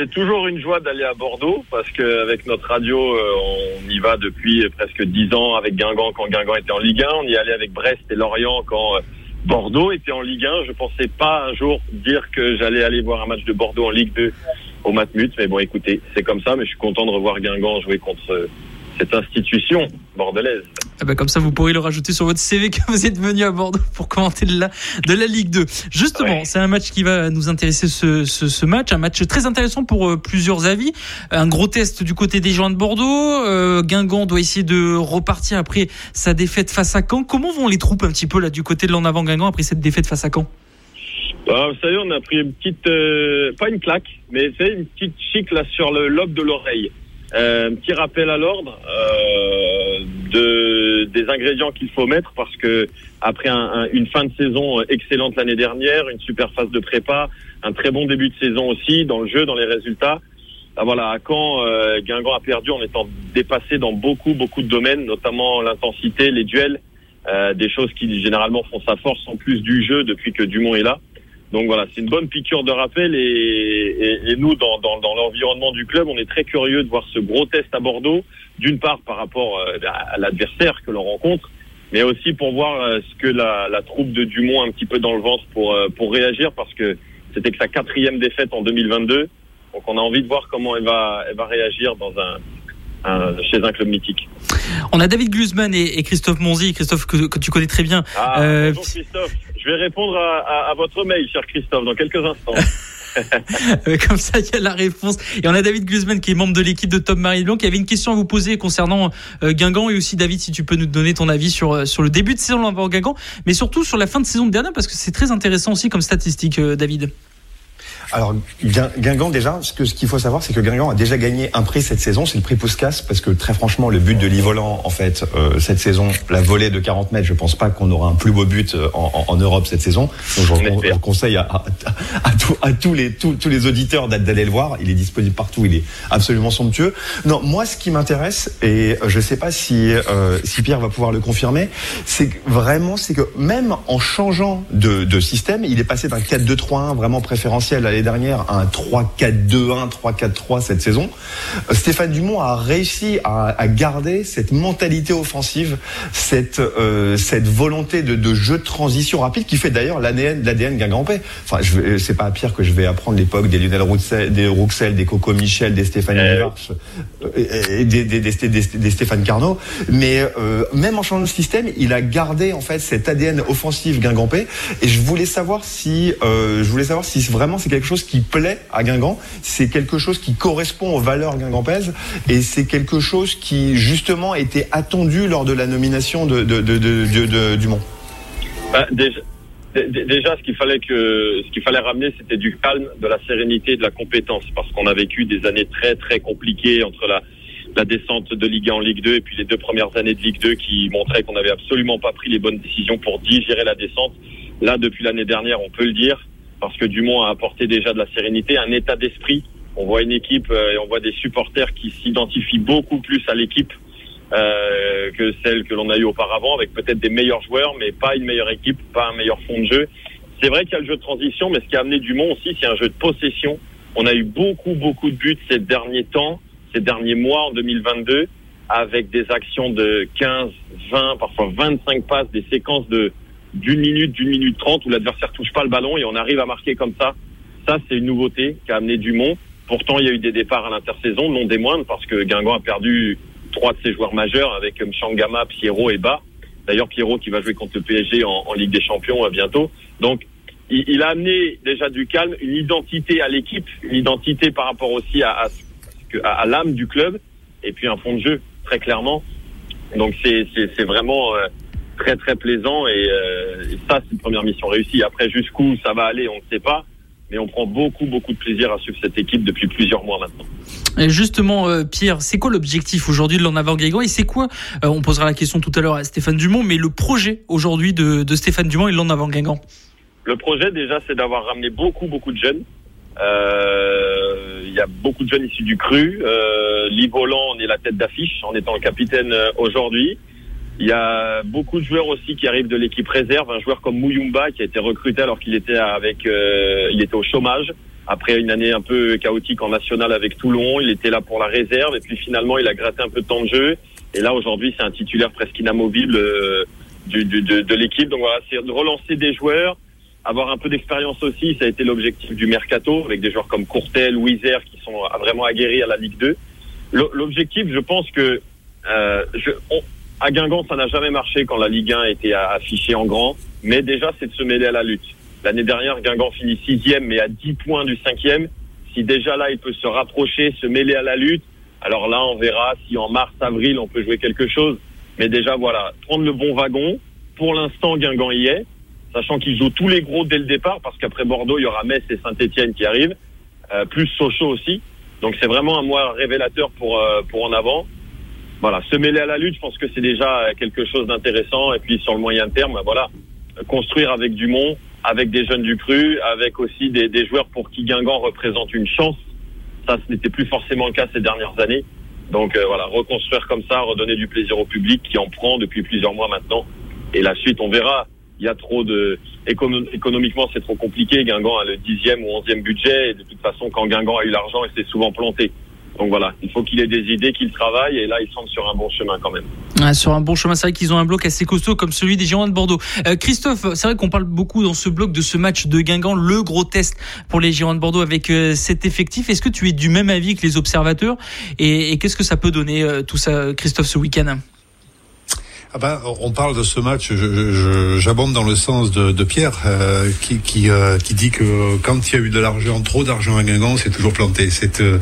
C'est toujours une joie d'aller à Bordeaux parce qu'avec notre radio, euh, on y va depuis presque dix ans avec Guingamp quand Guingamp était en Ligue 1. On y allait avec Brest et Lorient quand euh, Bordeaux était en Ligue 1. Je pensais pas un jour dire que j'allais aller voir un match de Bordeaux en Ligue 2 au Matmut. Mais bon, écoutez, c'est comme ça. Mais je suis content de revoir Guingamp jouer contre cette institution bordelaise. Ah bah comme ça, vous pourrez le rajouter sur votre CV que vous êtes venu à Bordeaux pour commenter de la, de la Ligue 2. Justement, c'est un match qui va nous intéresser ce, ce, ce, match, un match très intéressant pour euh, plusieurs avis. Un gros test du côté des gens de Bordeaux. Euh, Guingamp doit essayer de repartir après sa défaite face à Caen. Comment vont les troupes un petit peu là du côté de l'en avant Guingamp après cette défaite face à Caen? Bah, vous savez, on a pris une petite, euh, pas une claque, mais c'est une petite chic là sur le lobe de l'oreille. Euh, un petit rappel à l'ordre euh, de des ingrédients qu'il faut mettre parce que après un, une fin de saison excellente l'année dernière, une super phase de prépa, un très bon début de saison aussi dans le jeu, dans les résultats. Ah, voilà, à Caen, euh, Guingamp a perdu en étant dépassé dans beaucoup beaucoup de domaines, notamment l'intensité, les duels, euh, des choses qui généralement font sa force en plus du jeu depuis que Dumont est là. Donc voilà, c'est une bonne piqûre de rappel et, et, et nous, dans, dans, dans l'environnement du club, on est très curieux de voir ce gros test à Bordeaux, d'une part par rapport euh, à l'adversaire que l'on rencontre, mais aussi pour voir euh, ce que la, la, troupe de Dumont a un petit peu dans le ventre pour, euh, pour réagir, parce que c'était que sa quatrième défaite en 2022. Donc on a envie de voir comment elle va, elle va réagir dans un, un, chez un club mythique. On a David Glusman et, et Christophe Monzi, Christophe que, que, tu connais très bien. Ah, euh, bonjour Christophe. Je vais répondre à, à, à, votre mail, cher Christophe, dans quelques instants. *laughs* Comme ça, il y a la réponse. Et on a David Glusman qui est membre de l'équipe de Top Marie Blanc qui avait une question à vous poser concernant euh, Guingamp et aussi David, si tu peux nous donner ton avis sur euh, sur le début de saison en Guingamp, mais surtout sur la fin de saison de dernière parce que c'est très intéressant aussi comme statistique, euh, David. Alors Guingamp déjà, ce que ce qu'il faut savoir, c'est que Guingamp a déjà gagné un prix cette saison, c'est le prix Puskas, parce que très franchement, le but de Livolan, en fait, euh, cette saison, la volée de 40 mètres, je pense pas qu'on aura un plus beau but euh, en, en, en Europe cette saison. Donc je, je conseille à, à, à, tout, à, tous les tous, tous les auditeurs d'aller le voir. Il est disponible partout, il est absolument somptueux. Non, moi, ce qui m'intéresse, et je sais pas si euh, si Pierre va pouvoir le confirmer, c'est vraiment, c'est que même en changeant de, de système, il est passé d'un 4-2-3-1 vraiment préférentiel à dernière un 3-4-2-1, 3-4-3 cette saison. Stéphane Dumont a réussi à, à garder cette mentalité offensive, cette, euh, cette volonté de, de, jeu de transition rapide qui fait d'ailleurs l'ADN l'ADN Guingampais. Enfin, je c'est pas à pire que je vais apprendre l'époque des Lionel Rouxel, des Rouxel, des Coco Michel, des Stéphane euh... et des, des, des, des, Stéphane Carnot. Mais euh, même en changeant de système, il a gardé en fait cet ADN offensif Guingampais. Et je voulais savoir si, euh, je voulais savoir si vraiment c'est quelque chose chose qui plaît à Guingamp, c'est quelque chose qui correspond aux valeurs guingampaises et c'est quelque chose qui justement était attendu lors de la nomination de, Dumont. Déjà, déjà, ce qu'il fallait que, ce qu'il fallait ramener, c'était du calme, de la sérénité, de la compétence, parce qu'on a vécu des années très très compliquées entre la la descente de Ligue 1 en Ligue 2 et puis les deux premières années de Ligue 2 qui montraient qu'on n'avait absolument pas pris les bonnes décisions pour digérer la descente. Là, depuis l'année dernière, on peut le dire, parce que Dumont a apporté déjà de la sérénité, un état d'esprit. On voit une équipe euh, et on voit des supporters qui s'identifient beaucoup plus à l'équipe euh, que celle que l'on a eue auparavant, avec peut-être des meilleurs joueurs, mais pas une meilleure équipe, pas un meilleur fond de jeu. C'est vrai qu'il y a le jeu de transition, mais ce qui a amené Dumont aussi, c'est un jeu de possession. On a eu beaucoup, beaucoup de buts ces derniers temps, ces derniers mois en 2022, avec des actions de 15, 20, parfois 25 passes, des séquences de d'une minute, d'une minute trente où l'adversaire touche pas le ballon et on arrive à marquer comme ça. Ça, c'est une nouveauté qui a amené Dumont. Pourtant, il y a eu des départs à l'intersaison, non des moindres, parce que Guingamp a perdu trois de ses joueurs majeurs avec Mchangama, Pierrot et Bas. D'ailleurs, Pierrot qui va jouer contre le PSG en, Ligue des Champions euh, bientôt. Donc, il, il, a amené déjà du calme, une identité à l'équipe, une identité par rapport aussi à, à, à, à l'âme du club, et puis un fond de jeu, très clairement. Donc, c'est vraiment... Euh, très très plaisant et, euh, et ça c'est une première mission réussie. Après jusqu'où ça va aller, on ne sait pas. mais on prend beaucoup, beaucoup de plaisir à suivre cette équipe depuis plusieurs mois maintenant. Et justement, euh, Pierre, c'est quoi l'objectif aujourd'hui de l'en avant Guingamp et c'est quoi, euh, on posera la question tout à l'heure à Stéphane Dumont, mais le projet aujourd'hui de, de Stéphane Dumont et l'en avant Guingamp Le projet déjà, c'est d'avoir ramené beaucoup, beaucoup de jeunes. Il y a beaucoup de jeunes issus du cru. Euh, Livolan, on est la tête d'affiche en étant le capitaine aujourd'hui. Il y a beaucoup de joueurs aussi qui arrivent de l'équipe réserve. Un joueur comme Mouyumba qui a été recruté alors qu'il était avec, euh, il était au chômage après une année un peu chaotique en national avec Toulon. Il était là pour la réserve et puis finalement il a gratté un peu de temps de jeu. Et là aujourd'hui c'est un titulaire presque inamovible euh, du, du- de, de l'équipe. Donc voilà, c'est de relancer des joueurs, avoir un peu d'expérience aussi. Ça a été l'objectif du mercato avec des joueurs comme Courtel, Wizer qui sont vraiment aguerris à la Ligue 2. L- L'objectif, je pense que euh, je, on- à Guingamp, ça n'a jamais marché quand la Ligue 1 était affichée en grand, mais déjà, c'est de se mêler à la lutte. L'année dernière, Guingamp finit sixième, mais à 10 points du cinquième. Si déjà là, il peut se rapprocher, se mêler à la lutte, alors là, on verra si en mars, avril, on peut jouer quelque chose. Mais déjà, voilà, prendre le bon wagon. Pour l'instant, Guingamp y est, sachant qu'ils jouent tous les gros dès le départ, parce qu'après Bordeaux, il y aura Metz et Saint-Etienne qui arrivent, euh, plus Sochaux aussi. Donc c'est vraiment un mois révélateur pour, euh, pour en avant voilà, se mêler à la lutte, je pense que c'est déjà quelque chose d'intéressant. Et puis sur le moyen terme, ben voilà, construire avec Dumont, avec des jeunes du cru, avec aussi des, des joueurs pour qui Guingamp représente une chance. Ça, ce n'était plus forcément le cas ces dernières années. Donc euh, voilà, reconstruire comme ça, redonner du plaisir au public qui en prend depuis plusieurs mois maintenant. Et la suite, on verra. Il y a trop de écono- économiquement, c'est trop compliqué. Guingamp a le dixième ou onzième budget. Et de toute façon, quand Guingamp a eu l'argent, il s'est souvent planté. Donc voilà, il faut qu'il ait des idées, qu'il travaille, et là, il semble sur un bon chemin quand même. Ouais, sur un bon chemin, c'est vrai qu'ils ont un bloc assez costaud comme celui des Girondins de Bordeaux. Euh, Christophe, c'est vrai qu'on parle beaucoup dans ce bloc de ce match de Guingamp, le gros test pour les Girondins de Bordeaux avec euh, cet effectif. Est-ce que tu es du même avis que les observateurs? Et, et qu'est-ce que ça peut donner euh, tout ça, Christophe, ce week-end? Ah ben, on parle de ce match, j'abonde dans le sens de, Pierre, euh, qui, qui, euh, qui dit que quand il y a eu de l'argent, trop d'argent à Guingamp, c'est toujours planté. C'est euh,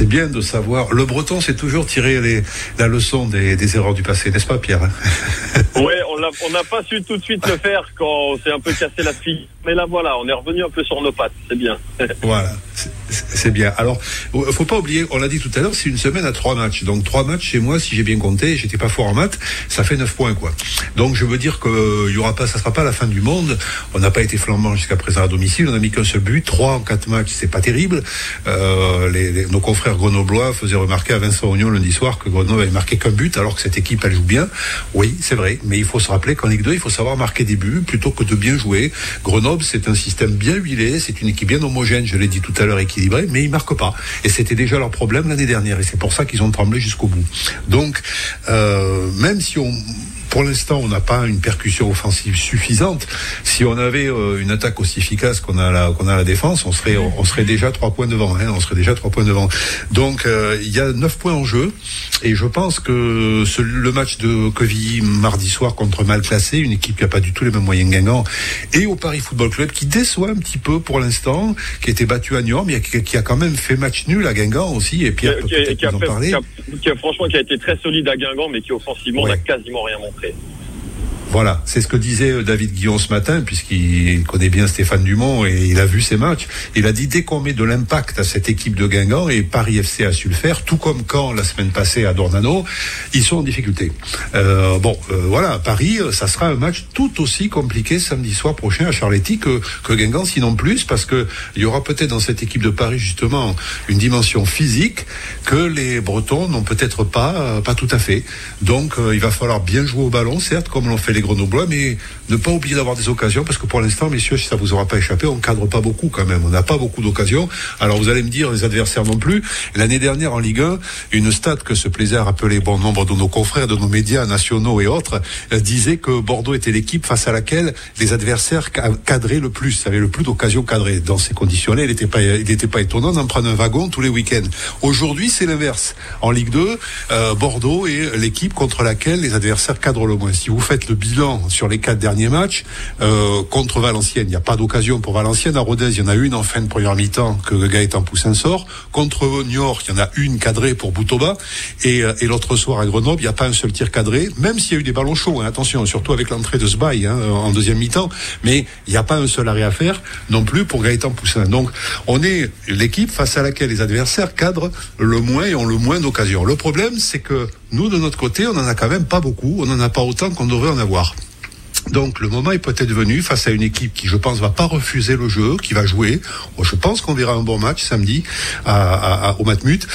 bien de savoir. Le breton, c'est toujours tirer les, la leçon des, des erreurs du passé, n'est-ce pas, Pierre? L'a- on n'a pas su tout de suite le faire quand on s'est un peu cassé la fille. Mais là, voilà, on est revenu un peu sur nos pattes, c'est bien. *laughs* Voilà, c'est- bien. Alors, faut pas oublier, on l'a dit tout à l'heure, c'est une semaine à trois matchs. Donc trois matchs chez moi, si j'ai bien compté, j'étais pas fort en maths, ça fait neuf points quoi. Donc je veux dire que il y aura pas, ça sera pas la fin du monde. On n'a pas été flambant jusqu'à présent à domicile, on a mis qu'un seul but, trois en quatre matchs, c'est pas terrible. Euh, nos confrères grenoblois faisaient remarquer à Vincent Ognon lundi soir que Grenoble avait marqué qu'un but, alors que cette équipe elle joue bien. Oui, c'est vrai, mais il faut se rappeler qu'en Ligue 2, il faut savoir marquer des buts plutôt que de bien jouer. Grenoble, c'est un système bien huilé, c'est une équipe bien homogène, je l'ai dit tout à l'heure, équilibrée, mais ils marquent pas. Et c'était déjà leur problème l'année dernière, et c'est pour ça qu'ils ont tremblé jusqu'au bout. Donc, euh, même si on pour l'instant, on n'a pas une percussion offensive suffisante. Si on avait euh, une attaque aussi efficace qu'on a la qu'on a la défense, on serait on serait déjà trois points devant. Hein, on serait déjà trois points devant. Donc euh, il y a neuf points en jeu et je pense que ce- le match de Quevilly mardi soir contre mal classé, une équipe qui a pas du tout les mêmes moyens gagnants, et au Paris Football Club qui déçoit un petit peu pour l'instant, qui a été battu à Niort, mais qui, qui a quand même fait match nul à Guingamp aussi. Et Pierre qui, a, peut-être nous en parler. qui a- qui a- franchement, qui a été très solide à Guingamp, mais qui offensivement Ouais. n'a quasiment rien montré. objeto. Voilà, c'est ce que disait euh, David Guillon ce matin, puisqu'il connaît bien Stéphane Dumont et il a vu ses matchs. Il a dit dès qu'on met de l'impact à cette équipe de Guingamp, et Paris FC a su le faire, tout comme quand la semaine passée à Dornano, ils sont en difficulté. Euh, bon, euh, voilà, Paris, euh, ça sera un match tout aussi compliqué samedi soir prochain à Charletti que, que Guingamp, sinon plus, parce que il y aura peut-être dans cette équipe de Paris justement une dimension physique que les Bretons n'ont peut-être pas, euh, pas tout à fait. Donc il va falloir bien jouer au ballon, certes, comme l'ont fait les Grenoblois, mais ne pas oublier d'avoir des occasions, parce que pour l'instant, messieurs, si ça vous aura pas échappé, on cadre pas beaucoup quand même. On n'a pas beaucoup d'occasions. Alors vous allez me dire, les adversaires non plus. L'année dernière en Ligue 1, une stat que se plaisait à rappeler bon nombre de nos confrères, de nos médias nationaux et autres, euh, disait que Bordeaux était l'équipe face à laquelle les adversaires ca- cadraient le plus, avaient le plus d'occasions cadrées. Dans ces conditions-là, il n'était pas, il n'était pas étonnant d'en prendre un wagon tous les week-ends. Aujourd'hui, c'est l'inverse. En Ligue 2, euh, Bordeaux est l'équipe contre laquelle les adversaires cadrent le moins. Si vous faites le bilan bilan sur les quatre derniers matchs, euh, contre Valenciennes, il n'y a pas d'occasion pour Valenciennes. À Rodez, il y en a une en fin de première mi-temps que Gaëtan Poussin sort. Contre Niort, il y en a une cadrée pour Boutoba. Et, euh, et l'autre soir à Grenoble, il n'y a pas un seul tir cadré, même s'il y a eu des ballons chauds. Hein, attention, surtout avec l'entrée de Sbaï hein, en deuxième mi-temps. Mais il n'y a pas un seul arrêt à faire non plus pour Gaëtan Poussin. Donc, on est l'équipe face à laquelle les adversaires cadrent le moins et ont le moins d'occasions. Le problème, c'est que nous, de notre côté, on n'en a quand même pas beaucoup. On n'en a pas autant qu'on devrait en avoir. Donc le moment est peut-être venu face à une équipe qui, je pense, va pas refuser le jeu, qui va jouer. Je pense qu'on verra un bon match samedi au Matmut,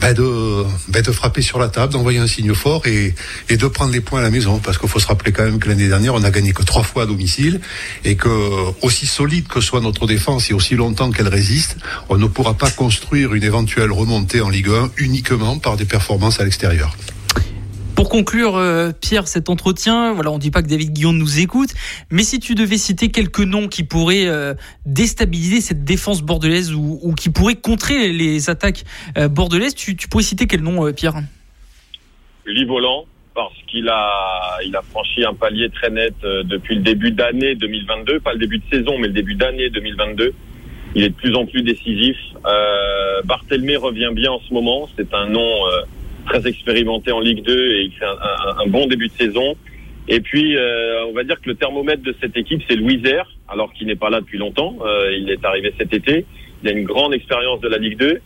ben de, ben frapper sur la table, d'envoyer un signe fort et, et de prendre les points à la maison. Parce qu'il faut se rappeler quand même que l'année dernière, on a gagné que trois fois à domicile et que aussi solide que soit notre défense et aussi longtemps qu'elle résiste, on ne pourra pas construire une éventuelle remontée en Ligue 1 uniquement par des performances à l'extérieur. Pour conclure, euh, Pierre, cet entretien, voilà, on dit pas que David Guillaume nous écoute, mais si tu devais citer quelques noms qui pourraient euh, déstabiliser cette défense bordelaise ou, qui pourraient contrer les attaques euh, bordelaises, tu, pourrais citer quel nom, Pierre? Volant, parce qu'il a, il a franchi un palier très net depuis le début d'année 2022, pas le début de saison, mais le début d'année 2022. Il est de plus en plus décisif. Barthélemy revient bien en ce moment. C'est un nom très expérimenté en Ligue 2 et il fait un, bon début de saison. Et puis, euh, on va dire que le thermomètre de cette équipe, c'est Louis alors qu'il n'est pas là depuis longtemps. Euh, il est arrivé cet été. Il a une grande expérience de la Ligue 2.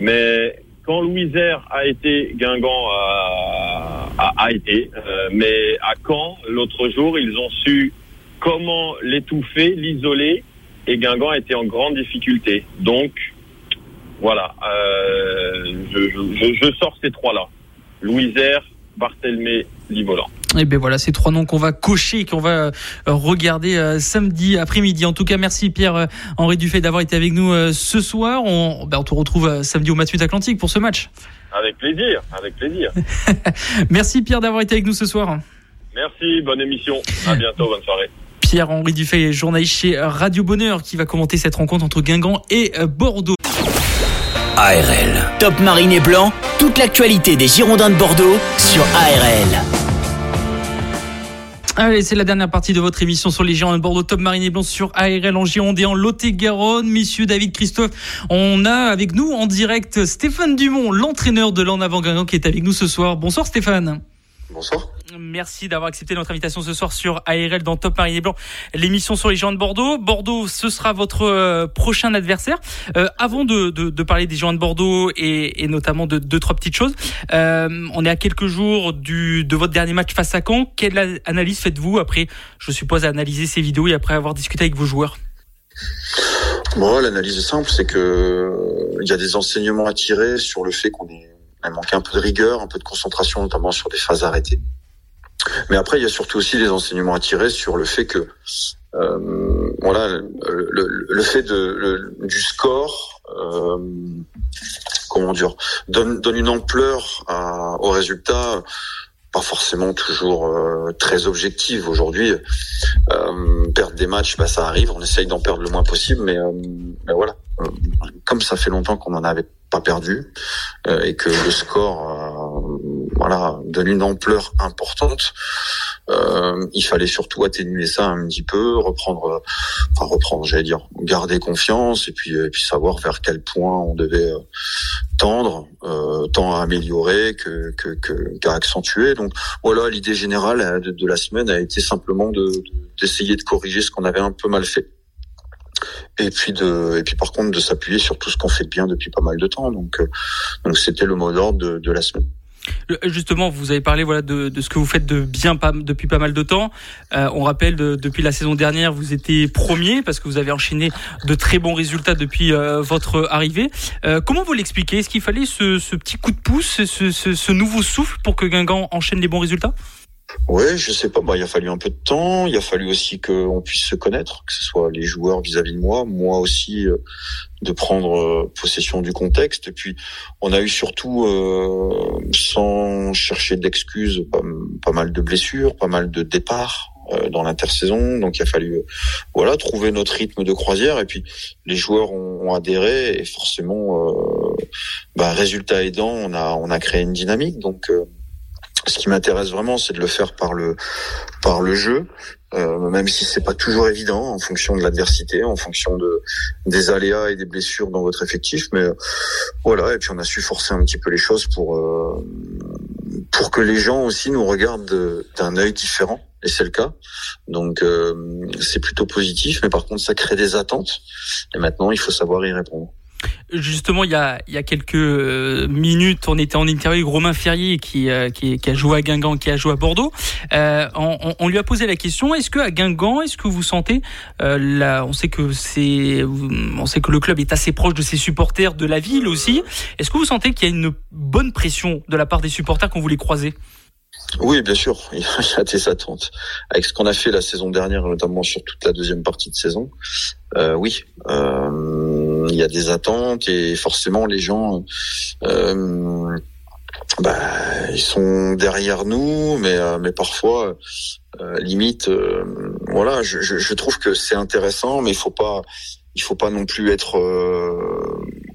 Mais quand Louis a été, Guingamp a, a, a été. Euh, mais à Caen, l'autre jour, ils ont su comment l'étouffer, l'isoler. Et Guingamp a été en grande difficulté. Donc, voilà, euh, je, je, je, sors ces trois-là. Louisère, Barthélemy, Livolan. Et eh bien voilà, ces trois noms qu'on va cocher et qu'on va euh, regarder euh, samedi après-midi. En tout cas, merci Pierre-Henri Dufay d'avoir été avec nous ce soir. On, ben, on te retrouve samedi au Matmut Atlantique pour ce match. Avec plaisir, avec plaisir. *laughs* merci Pierre d'avoir été avec nous ce soir. Merci, bonne émission. À bientôt, bonne soirée. Pierre-Henri Dufay, journaliste chez Radio Bonheur, qui va commenter cette rencontre entre Guingamp et Bordeaux. ARL. Top Marine et Blanc, toute l'actualité des Girondins de Bordeaux sur ARL. Allez, c'est la dernière partie de votre émission sur les Girondins de Bordeaux, Top Marine et Blanc sur ARL en Gironde en Lot-et-Garonne. Messieurs David Christophe, on a avec nous en direct Stéphane Dumont, l'entraîneur de l'En Avant Guingamp qui est avec nous ce soir. Bonsoir Stéphane. Bonsoir. Merci d'avoir accepté notre invitation ce soir sur ARL dans Top Paris Blanc, l'émission sur les géants de Bordeaux. Bordeaux, ce sera votre euh, prochain adversaire. Euh, avant de, de, de, parler des géants de Bordeaux et, et notamment de deux, trois petites choses, euh, on est à quelques jours du, de votre dernier match face à Caen. Quelle analyse faites-vous après, je suppose, analyser ces vidéos et après avoir discuté avec vos joueurs? Bon, l'analyse est simple, c'est que il y a des enseignements à tirer sur le fait qu'on est il manquait un peu de rigueur, un peu de concentration, notamment sur des phases arrêtées. Mais après, il y a surtout aussi des enseignements à tirer sur le fait que, euh, voilà, le, le, fait de, le, du score, euh, comment dire, donne, donne une ampleur au résultat pas forcément toujours euh, très objective aujourd'hui. Euh, perdre des matchs, bah, ça arrive. On essaye d'en perdre le moins possible, mais, euh, mais voilà. Euh, comme ça fait longtemps qu'on en avait pas perdu et que le score, voilà, donne une ampleur importante. Euh, il fallait surtout atténuer ça un petit peu, reprendre, enfin reprendre, j'allais dire, garder confiance et puis, et puis savoir vers quel point on devait euh, tendre, euh, tant à améliorer que qu'à accentuer. Donc voilà, l'idée générale euh, de, la semaine a été simplement de d'essayer de corriger ce qu'on avait un peu mal fait et puis de et puis par contre de s'appuyer sur tout ce qu'on fait de bien depuis pas mal de temps donc donc c'était le mot d'ordre de, de la semaine Justement, vous avez parlé voilà de, ce que vous faites de bien depuis pas mal de temps. Euh, on rappelle de, depuis la saison dernière, vous étiez premier parce que vous avez enchaîné de très bons résultats depuis euh, votre arrivée. Euh, comment vous l'expliquez? Est-ce qu'il fallait ce, petit coup de pouce, ce, ce, ce nouveau souffle pour que Guingamp enchaîne les bons résultats? Ouais, je sais pas. Bah, il a fallu un peu de temps. Il a fallu aussi qu'on puisse se connaître, que ce soit les joueurs vis-à-vis de moi, moi aussi, euh, de prendre euh, possession du contexte. Et puis, on a eu surtout, euh, sans chercher d'excuses, pas, mal de blessures, pas mal de départs dans l'intersaison. Donc, il a fallu, voilà, trouver notre rythme de croisière. Et puis, les joueurs ont, adhéré et forcément, bah, résultat aidant, on a, on a créé une dynamique. Donc ce qui m'intéresse vraiment, c'est de le faire par le par le jeu, euh, même si c'est pas toujours évident en fonction de l'adversité, en fonction de des aléas et des blessures dans votre effectif. Mais voilà, et puis on a su forcer un petit peu les choses pour euh, pour que les gens aussi nous regardent d'un œil différent. Et c'est le cas. Donc euh, c'est plutôt positif, mais par contre ça crée des attentes. Et maintenant il faut savoir y répondre. Justement, il y a, il y a quelques euh, minutes, on était en interview avec Romain Ferrier qui, euh, qui, qui, a joué à Guingamp, qui a joué à Bordeaux. Euh, on, on, lui a posé la question est-ce que à Guingamp, est-ce que vous sentez euh, là, on sait que c'est, on sait que le club est assez proche de ses supporters, de la ville aussi. Est-ce que vous sentez qu'il y a une bonne pression de la part des supporters quand vous les croisez? Oui, bien sûr, *laughs* il y a des attentes. Avec ce qu'on a fait la saison dernière, notamment sur toute la deuxième partie de saison, euh, oui, euh, il y a des attentes et forcément les gens, euh, bah, ils sont derrière nous, mais euh, mais parfois, euh, limite, euh, voilà, je, je, je, trouve que c'est intéressant, mais il faut pas, il faut pas non plus être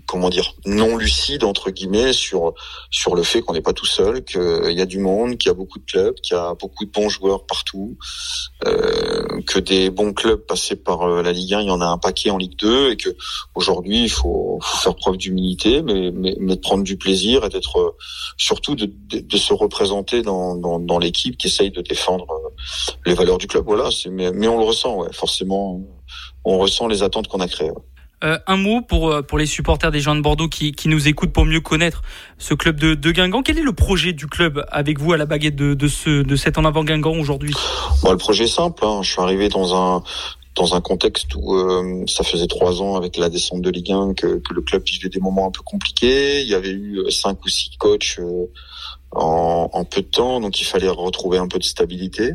comment dire non lucide entre guillemets sur sur le fait qu'on n'est pas tout seul, qu'il y a du monde, qu'il y a beaucoup de clubs, qu'il y a beaucoup de bons joueurs partout, euh, que des bons clubs passés par euh, la Ligue 1, il y en a un paquet en Ligue 2 et que aujourd'hui il faut, faut, faire preuve d'humilité, mais, mais, mais prendre du plaisir et d'être euh, surtout de, de, de, se représenter dans, dans, dans l'équipe qui essaye de défendre euh, les valeurs du club. Voilà, mais, mais on le ressent, ouais, forcément, on ressent les attentes qu'on a créées. Euh, un mot pour, euh, pour les supporters des gens de Bordeaux qui, qui nous écoutent pour mieux connaître ce club de, de Guingamp. Quel est le projet du club avec vous à la baguette de, de, ce, de cet en avant Guingamp aujourd'hui? Bon, Le projet est simple. Hein. Je suis arrivé dans un, dans un contexte où euh, ça faisait trois ans avec la descente de Ligue 1 que, que, le club vivait des moments un peu compliqués. Il y avait eu cinq ou six coachs en, en peu de temps, donc il fallait retrouver un peu de stabilité.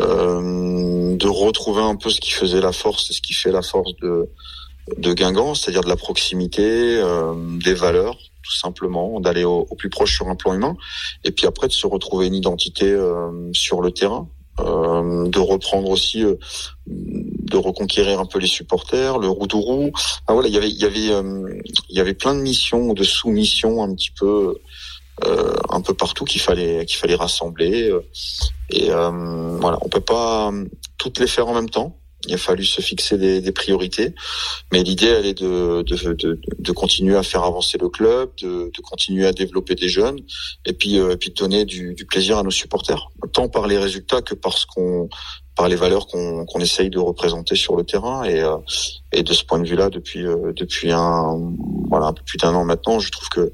Euh, de retrouver un peu ce qui faisait la force ce qui fait la force de, de Guingamp, c'est-à-dire de la proximité, euh, des valeurs, tout simplement, d'aller au, plus proche sur un plan humain, et puis après de se retrouver une identité euh, sur le terrain, euh, de reprendre aussi, euh, de reconquérir un peu les supporters, le Roudourou. Ah voilà, il y avait, il y avait, il y avait plein de missions, de sous-missions un petit peu. Un peu partout qu'il fallait qu'il fallait rassembler. Et voilà on peut pas toutes les faire en même temps. Il a fallu se fixer des, des priorités, mais l'idée elle est de, de, de, de, continuer à faire avancer le club, de, de continuer à développer des jeunes, et puis, euh, et puis de donner du, du, plaisir à nos supporters, tant par les résultats que parce qu'on par les valeurs qu'on qu'on essaye de représenter sur le terrain et euh, et de ce point de vue-là depuis euh, depuis un voilà un peu plus d'un an maintenant je trouve que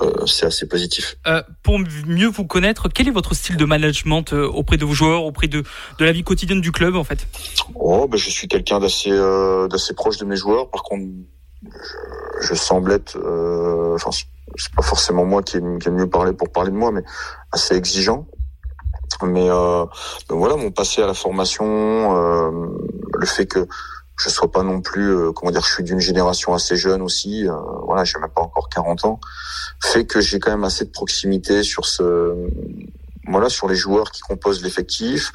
euh, c'est assez positif. Euh, pour mieux vous connaître, quel est votre style de management euh, auprès de vos joueurs, auprès de de la vie quotidienne du club en fait? Oh ben je suis quelqu'un d'assez euh, d'assez proche de mes joueurs. Par contre, je, je semble être enfin c'est pas forcément moi qui ai, qui ai mieux parlé pour parler de moi, mais assez exigeant. Mais euh, voilà, mon passé à la formation, euh, le fait que je sois pas non plus, euh, comment dire, je suis d'une génération assez jeune aussi, euh, voilà, j'ai même pas encore 40 ans, fait que j'ai quand même assez de proximité sur ce, voilà, sur les joueurs qui composent l'effectif.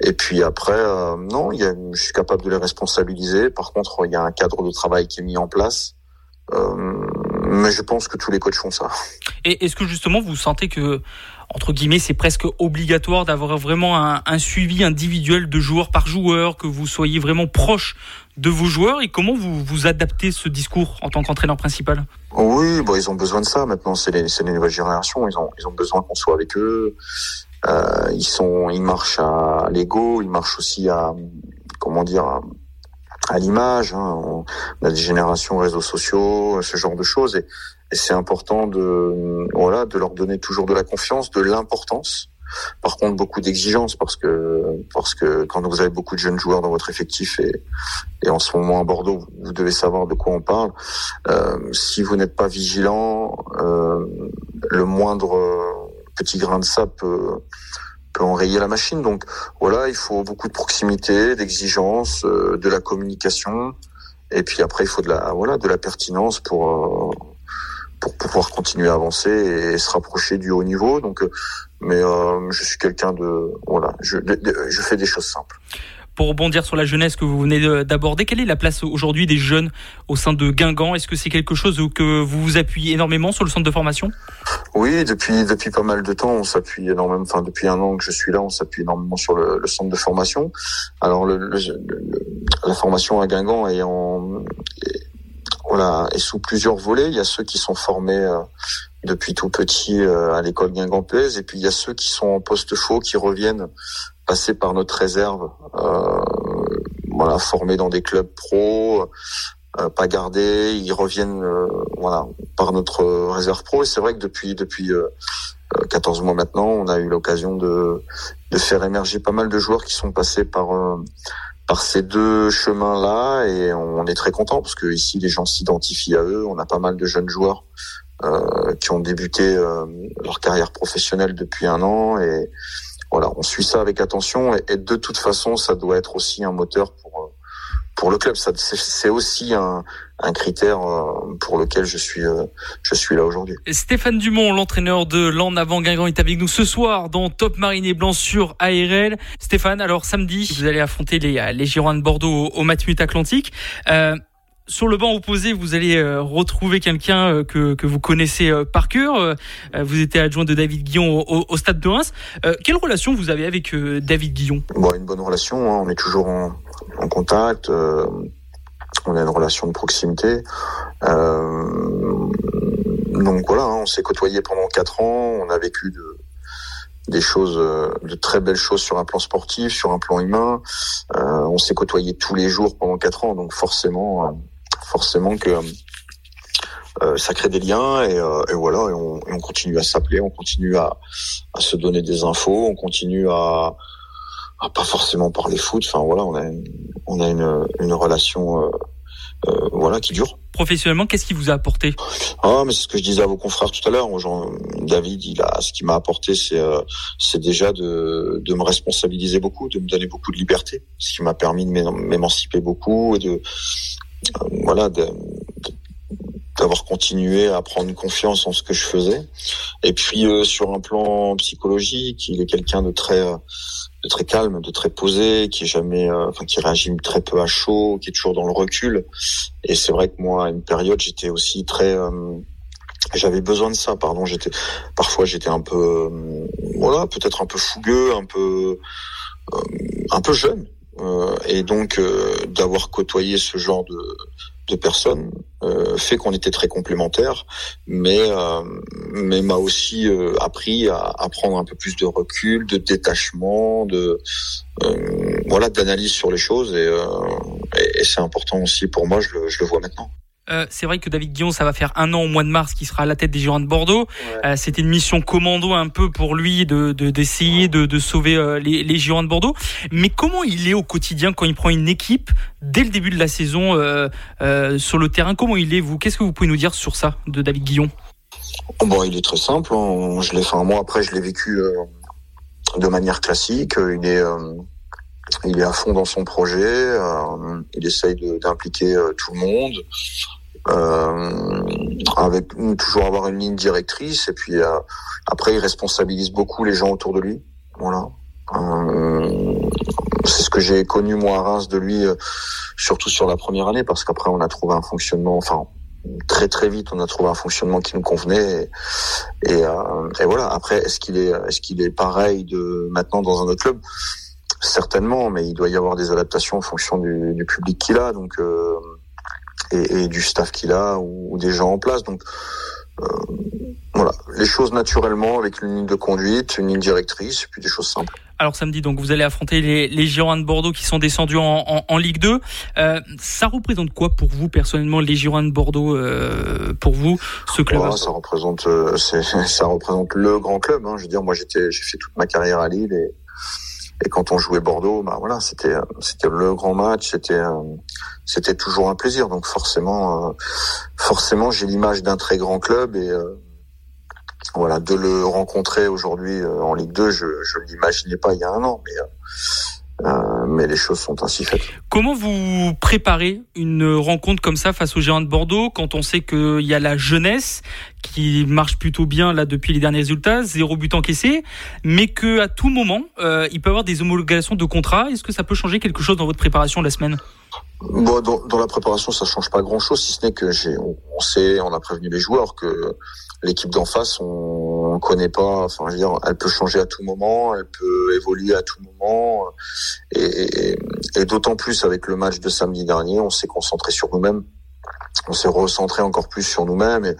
Et puis après, euh, non, y a, je suis capable de les responsabiliser. Par contre, il y a un cadre de travail qui est mis en place. mais je pense que tous les coachs font ça. Et est-ce que justement vous sentez que entre guillemets, c'est presque obligatoire d'avoir vraiment un, suivi individuel de joueur par joueur, que vous soyez vraiment proche de vos joueurs et comment vous vous adaptez ce discours en tant qu'entraîneur principal? Oui, bon, ils ont besoin de ça maintenant. C'est les, les nouvelles générations. Ils ont, besoin qu'on soit avec eux. Euh, ils sont, ils marchent à l'ego. Ils marchent aussi à, comment dire, à, l'image. Hein. On a des générations réseaux sociaux, ce genre de choses. Et c'est important de voilà de leur donner toujours de la confiance, de l'importance. Par contre, beaucoup d'exigences parce que parce que quand vous avez beaucoup de jeunes joueurs dans votre effectif et et en ce moment à Bordeaux, vous devez savoir de quoi on parle. Euh, si vous n'êtes pas vigilant, euh, le moindre petit grain de sable peut peut enrayer la machine. Donc voilà, il faut beaucoup de proximité, d'exigence, euh, de la communication, et puis après il faut de la voilà de la pertinence pour euh, pour pouvoir continuer à avancer et se rapprocher du haut niveau. Donc, mais euh, je suis quelqu'un de voilà, je, de, de, je fais des choses simples. Pour rebondir sur la jeunesse que vous venez d'aborder, quelle est la place aujourd'hui des jeunes au sein de Guingamp? Est-ce que c'est quelque chose que vous vous appuyez énormément sur le centre de formation? Oui, depuis depuis pas mal de temps, on s'appuie énormément. Enfin, depuis un an que je suis là, on s'appuie énormément sur le, le, centre de formation. Alors, le, le, la formation à Guingamp est en est, voilà est sous plusieurs volets. Il y a ceux qui sont formés euh, depuis tout petit euh, à l'école guingampaise, et puis il y a ceux qui sont en poste faux, qui reviennent passer par notre réserve, euh, voilà, formés dans des clubs pro, euh, pas gardés, ils reviennent euh, voilà par notre réserve pro. Et c'est vrai que depuis depuis 14 mois maintenant, on a eu l'occasion de de faire émerger pas mal de joueurs qui sont passés par par ces deux chemins-là et on est très content parce que ici les gens s'identifient à eux. On a pas mal de jeunes joueurs euh, qui ont débuté euh, leur carrière professionnelle depuis un an et voilà, on suit ça avec attention et, et, de toute façon, ça doit être aussi un moteur pour pour le club. C'est aussi un, un critère euh, pour lequel je suis, euh, je suis là aujourd'hui. Stéphane Dumont, l'entraîneur de l'En Avant Guingamp, est avec nous ce soir dans Top Marine Blanc sur ARL. Stéphane, alors samedi, vous allez affronter les, les Girondins de Bordeaux au, au Matmut Atlantique. Euh, sur le banc opposé, vous allez euh, retrouver quelqu'un euh, que, vous connaissez euh, par cœur. vous étiez adjoint de David Guillon au, Stade de Reims. quelle relation vous avez avec David Guillon? Bon, Une bonne relation, hein. on est toujours en, contact, on a une relation de proximité. donc voilà, hein, on s'est côtoyé pendant quatre ans, on a vécu de, des choses, de très belles choses sur un plan sportif, sur un plan humain. on s'est côtoyé tous les jours pendant quatre ans, donc forcément forcément que euh, ça crée des liens et, euh, et voilà et on, et on, continue à s'appeler, on continue à, à, se donner des infos, on continue à, à pas forcément parler foot. Enfin voilà, on a une, on a une, une relation euh, voilà qui dure. Professionnellement, qu'est-ce qui vous a apporté? Ah, mais c'est ce que je disais à vos confrères tout à l'heure. David, il a ce qui m'a apporté, c'est c'est déjà de, de me responsabiliser beaucoup, de me donner beaucoup de liberté, ce qui m'a permis de m'émanciper beaucoup et de voilà, d'avoir continué à prendre confiance en ce que je faisais. Et puis euh, sur un plan psychologique, il est quelqu'un de très de très calme, de très posé, qui est jamais, euh, enfin qui réagit très peu à chaud, qui est toujours dans le recul. Et c'est vrai que moi, à une période, j'étais aussi très euh, j'avais besoin de ça pardon j'étais parfois j'étais un peu voilà peut-être un peu fougueux un peu un peu jeune euh, et donc euh, d'avoir côtoyé ce genre de, de personnes euh, fait qu'on était très complémentaires, mais mais m'a aussi appris à, à, prendre un peu plus de recul, de détachement, de voilà d'analyse sur les choses et, et, et c'est important aussi pour moi. Je le, je le vois maintenant. Euh, c'est vrai que David Guillon, ça va faire un an au mois de mars qui sera à la tête des Girondins de Bordeaux. Ouais. Euh, C'était une mission commando un peu pour lui de d'essayer de, de, de, sauver euh, les, les Girondins de Bordeaux. Mais comment il est au quotidien quand il prend une équipe dès le début de la saison sur le terrain? Comment il est vous? Qu'est-ce que vous pouvez nous dire sur ça de David Guillon Bon, il est très simple. Hein. Je l'ai fait un mois après, je l'ai vécu de manière classique. Il est il est à fond dans son projet, euh, il essaye d'impliquer euh, tout le monde, euh, avec toujours avoir une ligne directrice, et puis euh, après il responsabilise beaucoup les gens autour de lui. Voilà. Euh, c'est ce que j'ai connu moi à Reims de lui, surtout sur la première année, parce qu'après on a trouvé un fonctionnement, enfin très très vite on a trouvé un fonctionnement qui nous convenait et, et, et voilà après est-ce qu'il est est-ce qu'il est pareil de maintenant dans un autre club? Certainement, mais il doit y avoir des adaptations en fonction du, du public qu'il a, donc euh, et, et, du staff qu'il a ou, ou, des gens en place. Donc euh, voilà, les choses naturellement avec une ligne de conduite, une ligne directrice, et puis des choses simples. Alors samedi, donc vous allez affronter les, les Girondins de Bordeaux qui sont descendus en, en, en Ligue 2. Euh, ça représente quoi pour vous personnellement les Girondins de Bordeaux euh, Pour vous, ce club ouais, Ça représente, euh, *laughs* ça représente le grand club. Hein. Je veux dire, moi j'étais, j'ai fait toute ma carrière à Lille et et quand on jouait Bordeaux, bah voilà, c'était c'était le grand match, c'était c'était toujours un plaisir. Donc forcément, euh, forcément, j'ai l'image d'un très grand club et euh, voilà, de le rencontrer aujourd'hui euh, en Ligue 2, je je l'imaginais pas il y a un an, mais euh, mais les choses sont ainsi faites. Comment vous préparez une rencontre comme ça face aux géants de Bordeaux quand on sait qu'il y a la jeunesse qui marche plutôt bien là depuis les derniers résultats, zéro but encaissé, mais que à tout moment euh, il peut y avoir des homologations de contrats? Est-ce que ça peut changer quelque chose dans votre préparation la semaine? Bon, dans, dans, la préparation, ça change pas grand-chose, si ce n'est que j'ai, on, sait, on a prévenu les joueurs que l'équipe d'en face, on, on connaît pas. Enfin, je veux dire, elle peut changer à tout moment, elle peut évoluer à tout moment, et, et, et d'autant plus avec le match de samedi dernier, on s'est concentré sur nous-mêmes, on s'est recentré encore plus sur nous-mêmes, et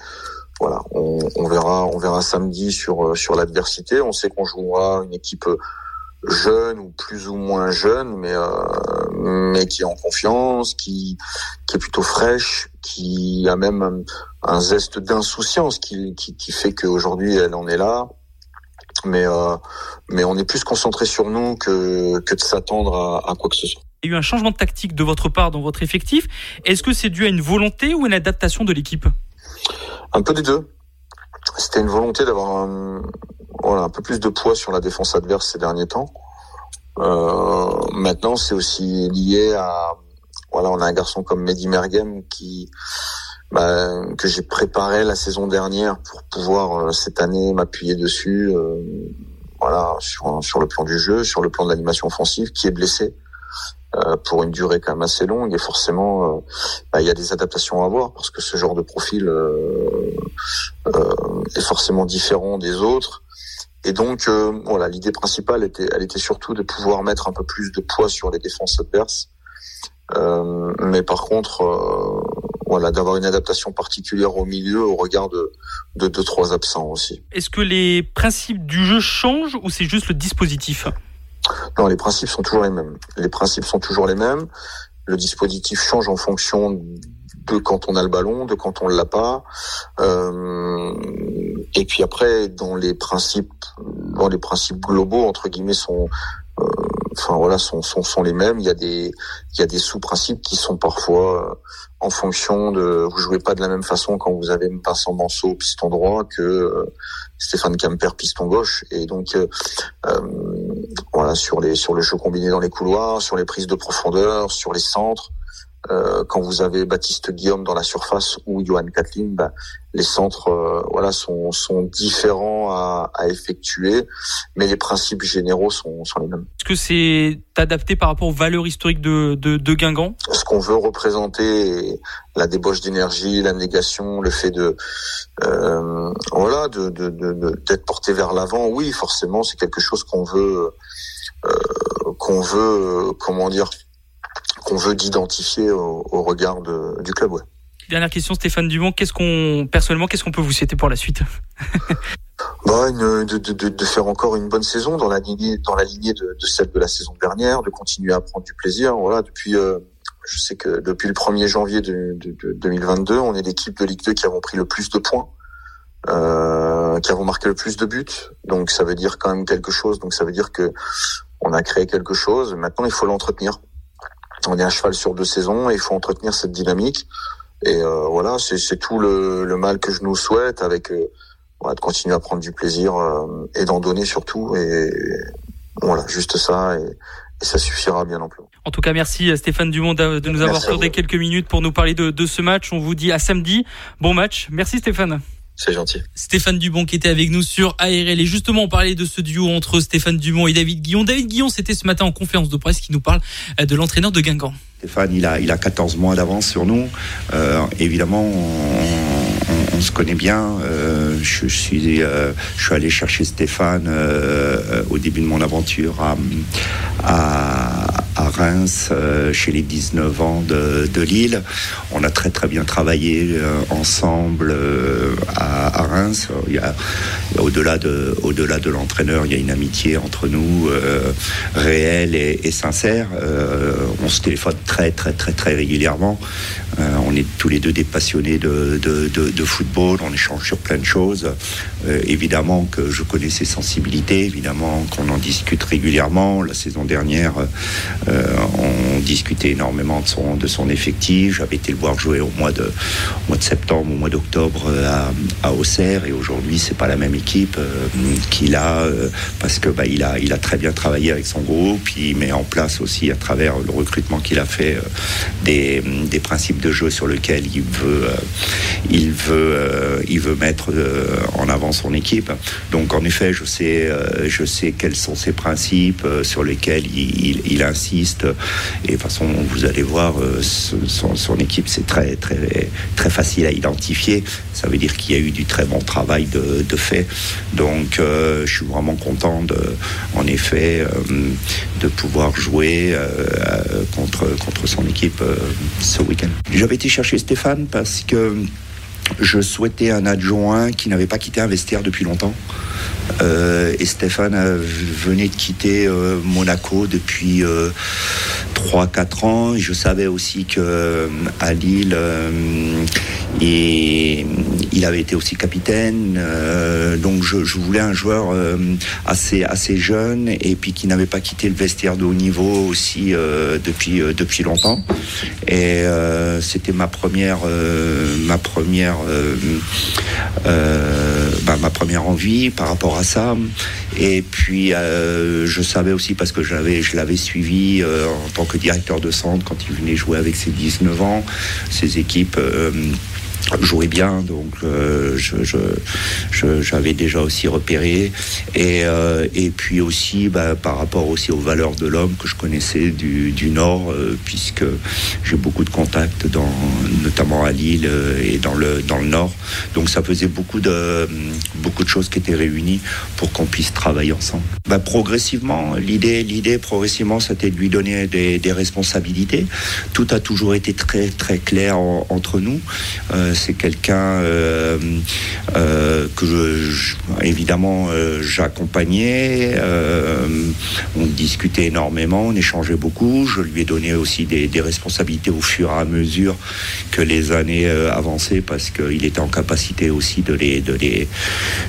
voilà, on, on, verra, on verra samedi sur sur l'adversité. On sait qu'on jouera une équipe jeune ou plus ou moins jeune, mais euh, mais qui est en confiance, qui qui est plutôt fraîche, qui a même un, un zeste d'insouciance qui, qui qui fait qu'aujourd'hui elle en est là. Mais euh, mais on est plus concentré sur nous que que de s'attendre à, à quoi que ce soit. Il y a eu un changement de tactique de votre part dans votre effectif. Est-ce que c'est dû à une volonté ou une adaptation de l'équipe? Un peu des deux. C'était une volonté d'avoir un, voilà, un peu plus de poids sur la défense adverse ces derniers temps. Euh, maintenant, c'est aussi lié à voilà, on a un garçon comme Mehdi Mergem qui bah, que j'ai préparé la saison dernière pour pouvoir euh, cette année m'appuyer dessus. Euh, voilà, sur sur le plan du jeu, sur le plan de l'animation offensive, qui est blessé. Euh, pour une durée quand même assez longue et forcément euh, bah, il y a des adaptations à avoir parce que ce genre de profil est forcément différent des autres et donc voilà l'idée principale était elle était surtout de pouvoir mettre un peu plus de poids sur les défenses adverses mais par contre voilà d'avoir une adaptation particulière au milieu au regard de de deux trois absents aussi. Est-ce que les principes du jeu changent ou c'est juste le dispositif? Non, les principes sont toujours les mêmes. Les principes sont toujours les mêmes. Le dispositif change en fonction de quand on a le ballon, de quand on l'a pas. Euh, et puis après, dans les principes, dans les principes globaux entre guillemets sont, enfin voilà, sont, sont les mêmes. Il y a des il y a des sous-principes qui sont parfois euh, en fonction de vous jouez pas de la même façon quand vous avez Vincent Manceau piston droit que euh, Stéphane Camper piston gauche et donc euh, euh, voilà sur les sur le jeu combiné dans les couloirs, sur les prises de profondeur, sur les centres. Euh, quand vous avez Baptiste Guillaume dans la surface ou Johan Kathleen, bah, les centres euh, voilà sont, sont différents à, à, effectuer, mais les principes généraux sont, sont les mêmes. Est-ce que c'est adapté par rapport aux valeurs historiques de, de, de Guingamp? Ce qu'on veut représenter, la débauche d'énergie, la négation, le fait de euh, voilà de, de, de, d'être porté vers l'avant, oui forcément c'est quelque chose qu'on veut euh, qu'on veut comment dire qu'on veut d'identifier au, au, regard de, du club. Ouais. Dernière question, Stéphane Dumont. Qu'est-ce qu'on, personnellement, qu'est-ce qu'on peut vous souhaiter pour la suite? *laughs* Bah, une, de, de, de, faire encore une bonne saison dans la lignée, dans la lignée de, de, celle de la saison dernière, de continuer à prendre du plaisir. Voilà, depuis, euh, je sais que depuis le 1er janvier de, 2022, on est l'équipe de Ligue 2 qui avons pris le plus de points. Euh, qui avons marqué le plus de buts, donc ça veut dire quand même quelque chose. Donc ça veut dire que on a créé quelque chose. Maintenant, il faut l'entretenir on est à cheval sur deux saisons et il faut entretenir cette dynamique. Et euh, voilà, c'est tout le, le, mal que je nous souhaite avec euh, voilà, de continuer à prendre du plaisir euh, et d'en donner surtout. Et voilà, juste ça. Et, et ça suffira bien amplement. En tout cas, merci Stéphane Dumont de nous avoir accordé quelques minutes pour nous parler de, de ce match. On vous dit à samedi. Bon match. Merci Stéphane. C'est gentil. Stéphane Dubon qui était avec nous sur ARL. Et justement, on parlait de ce duo entre Stéphane Dumont et David Guillon. David Guillon, c'était ce matin en conférence de presse qui nous parle de l'entraîneur de Guingamp. Stéphane, il a, il a 14 mois d'avance sur nous. Euh, évidemment, on, on, on, se connaît bien. Euh, je, je, suis, euh, je suis allé chercher Stéphane euh, au début de mon aventure à, à, Reims, euh, chez les 19 ans de, Lille. On a très très bien travaillé euh, ensemble à, à, Reims. Il y a, au-delà de, l'entraîneur, il y a une amitié entre nous réelle et, sincère. on se téléphone très très très très régulièrement. Euh, on est tous les deux des passionnés de, football, on échange sur plein de choses. Euh, évidemment que je connais ses sensibilités, évidemment qu'on en discute régulièrement. La saison dernière, euh, on discutait énormément de son, effectif. J'avais été le voir jouer au mois de, mois de septembre, au mois d'octobre à, à Auxerre, et aujourd'hui c'est pas la même équipe qu'il a parce que bah, il a très bien travaillé avec son groupe. Il met en place aussi à travers le recrutement qu'il a fait des, principes de jeu sur lequel il veut, euh, euh, mettre euh, en avant son équipe. Donc en effet, je sais, quels sont ses principes sur lesquels il insiste et, de toute façon, vous allez voir, son, son, équipe, c'est très, très, très facile à identifier. Ça veut dire qu'il y a eu du très bon travail de, fait. Donc, je suis vraiment content, de, en effet, de pouvoir jouer contre, contre son équipe ce week-end. J'avais été chercher Stéphane parce que je souhaitais un adjoint qui n'avait pas quitté un depuis longtemps. Euh, et Stéphane venait de quitter euh, Monaco depuis 3-4 ans. je savais aussi que à Lille, et il avait été aussi capitaine. donc je, voulais un joueur assez, assez jeune et puis qui n'avait pas quitté le vestiaire de haut niveau aussi depuis, depuis longtemps. Et c'était ma première, ma première, bah, ma première envie par rapport à ça. Et puis, euh, je savais aussi, parce que j'avais, je l'avais suivi euh, en tant que directeur de centre quand il venait jouer avec ses 19 ans, ses équipes. Euh, jouait bien, donc euh, je, j'avais déjà aussi repéré. Et, euh, et puis aussi bah, par rapport aussi aux valeurs de l'homme que je connaissais du, du Nord, euh, puisque j'ai beaucoup de contacts, dans, notamment à Lille et dans le, dans le Nord. Donc ça faisait beaucoup de, beaucoup de choses qui étaient réunies pour qu'on puisse travailler ensemble. Bah, progressivement, l'idée, l'idée progressivement, c'était de lui donner des, des, responsabilités. Tout a toujours été très très clair entre nous c'est quelqu'un euh, euh, que je, évidemment euh, j'accompagnais. on discutait énormément, on échangeait beaucoup. Je lui ai donné aussi des, responsabilités au fur et à mesure que les années avançaient parce qu'il était en capacité aussi de les, de les,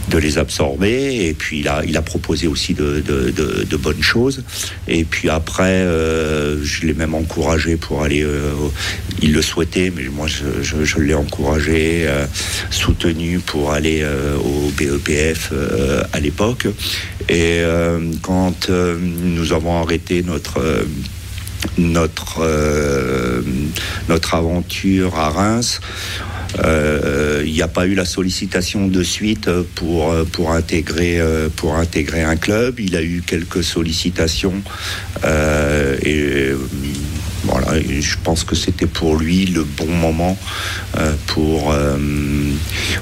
de les absorber. Et puis il a, il a proposé aussi de, de, bonnes choses. Et puis après, je l'ai même encouragé pour aller. il le souhaitait, mais moi je, je l'ai encouragé euh, soutenu pour aller euh, au BEPF euh, à l'époque. Et quand nous avons arrêté notre notre notre aventure à Reims. Il n'y a pas eu la sollicitation de suite pour pour intégrer pour intégrer un club. Il a eu quelques sollicitations et voilà, je pense que c'était pour lui le bon moment euh, pour, euh,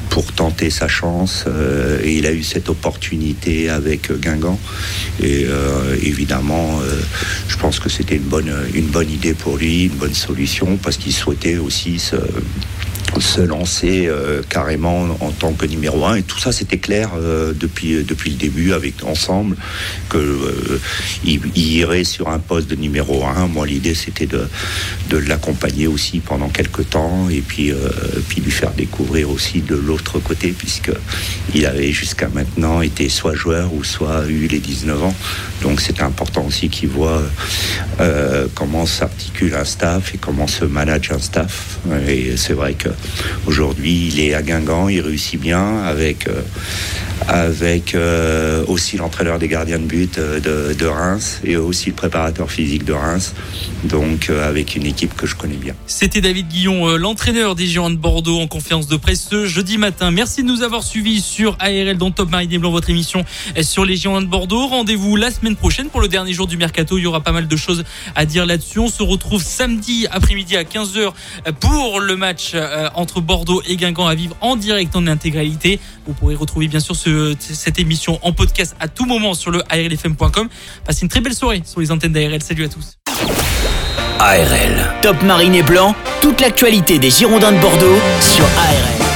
pour tenter sa chance. Euh, et il a eu cette opportunité avec Guingamp. Et évidemment, je pense que c'était une bonne, une bonne idée pour lui, une bonne solution, parce qu'il souhaitait aussi se se lancer euh, carrément en tant que numéro un. Et tout ça c'était clair euh, depuis depuis le début avec ensemble euh, il, irait sur un poste de numéro un. Moi l'idée c'était de, de l'accompagner aussi pendant quelques temps et puis puis lui faire découvrir aussi de l'autre côté puisque il avait jusqu'à maintenant été soit joueur ou soit eu les 19 ans. Donc c'était important aussi qu'il voit comment s'articule un staff et comment se manage un staff. Et c'est vrai que Aujourd'hui, il est à Guingamp, il réussit bien avec, euh, avec euh, aussi l'entraîneur des gardiens de but euh, de, Reims et aussi le préparateur physique de Reims. Donc, avec une équipe que je connais bien. C'était David Guillon, l'entraîneur des Girondins de Bordeaux en conférence de presse ce jeudi matin. Merci de nous avoir suivis sur ARL dans Top Marine Blanc, votre émission sur les Girondins de Bordeaux. Rendez-vous la semaine prochaine pour le dernier jour du mercato. Il y aura pas mal de choses à dire là-dessus. On se retrouve samedi après-midi à 15h pour le match entre Bordeaux et Guingamp à vivre en direct en intégralité. Vous pourrez retrouver bien sûr cette émission en podcast à tout moment sur le ARLFM.com. Passez une très belle soirée sur les antennes d'ARL. Salut à tous. ARL, Top Marine et Blanc, toute l'actualité des Girondins de Bordeaux sur ARL.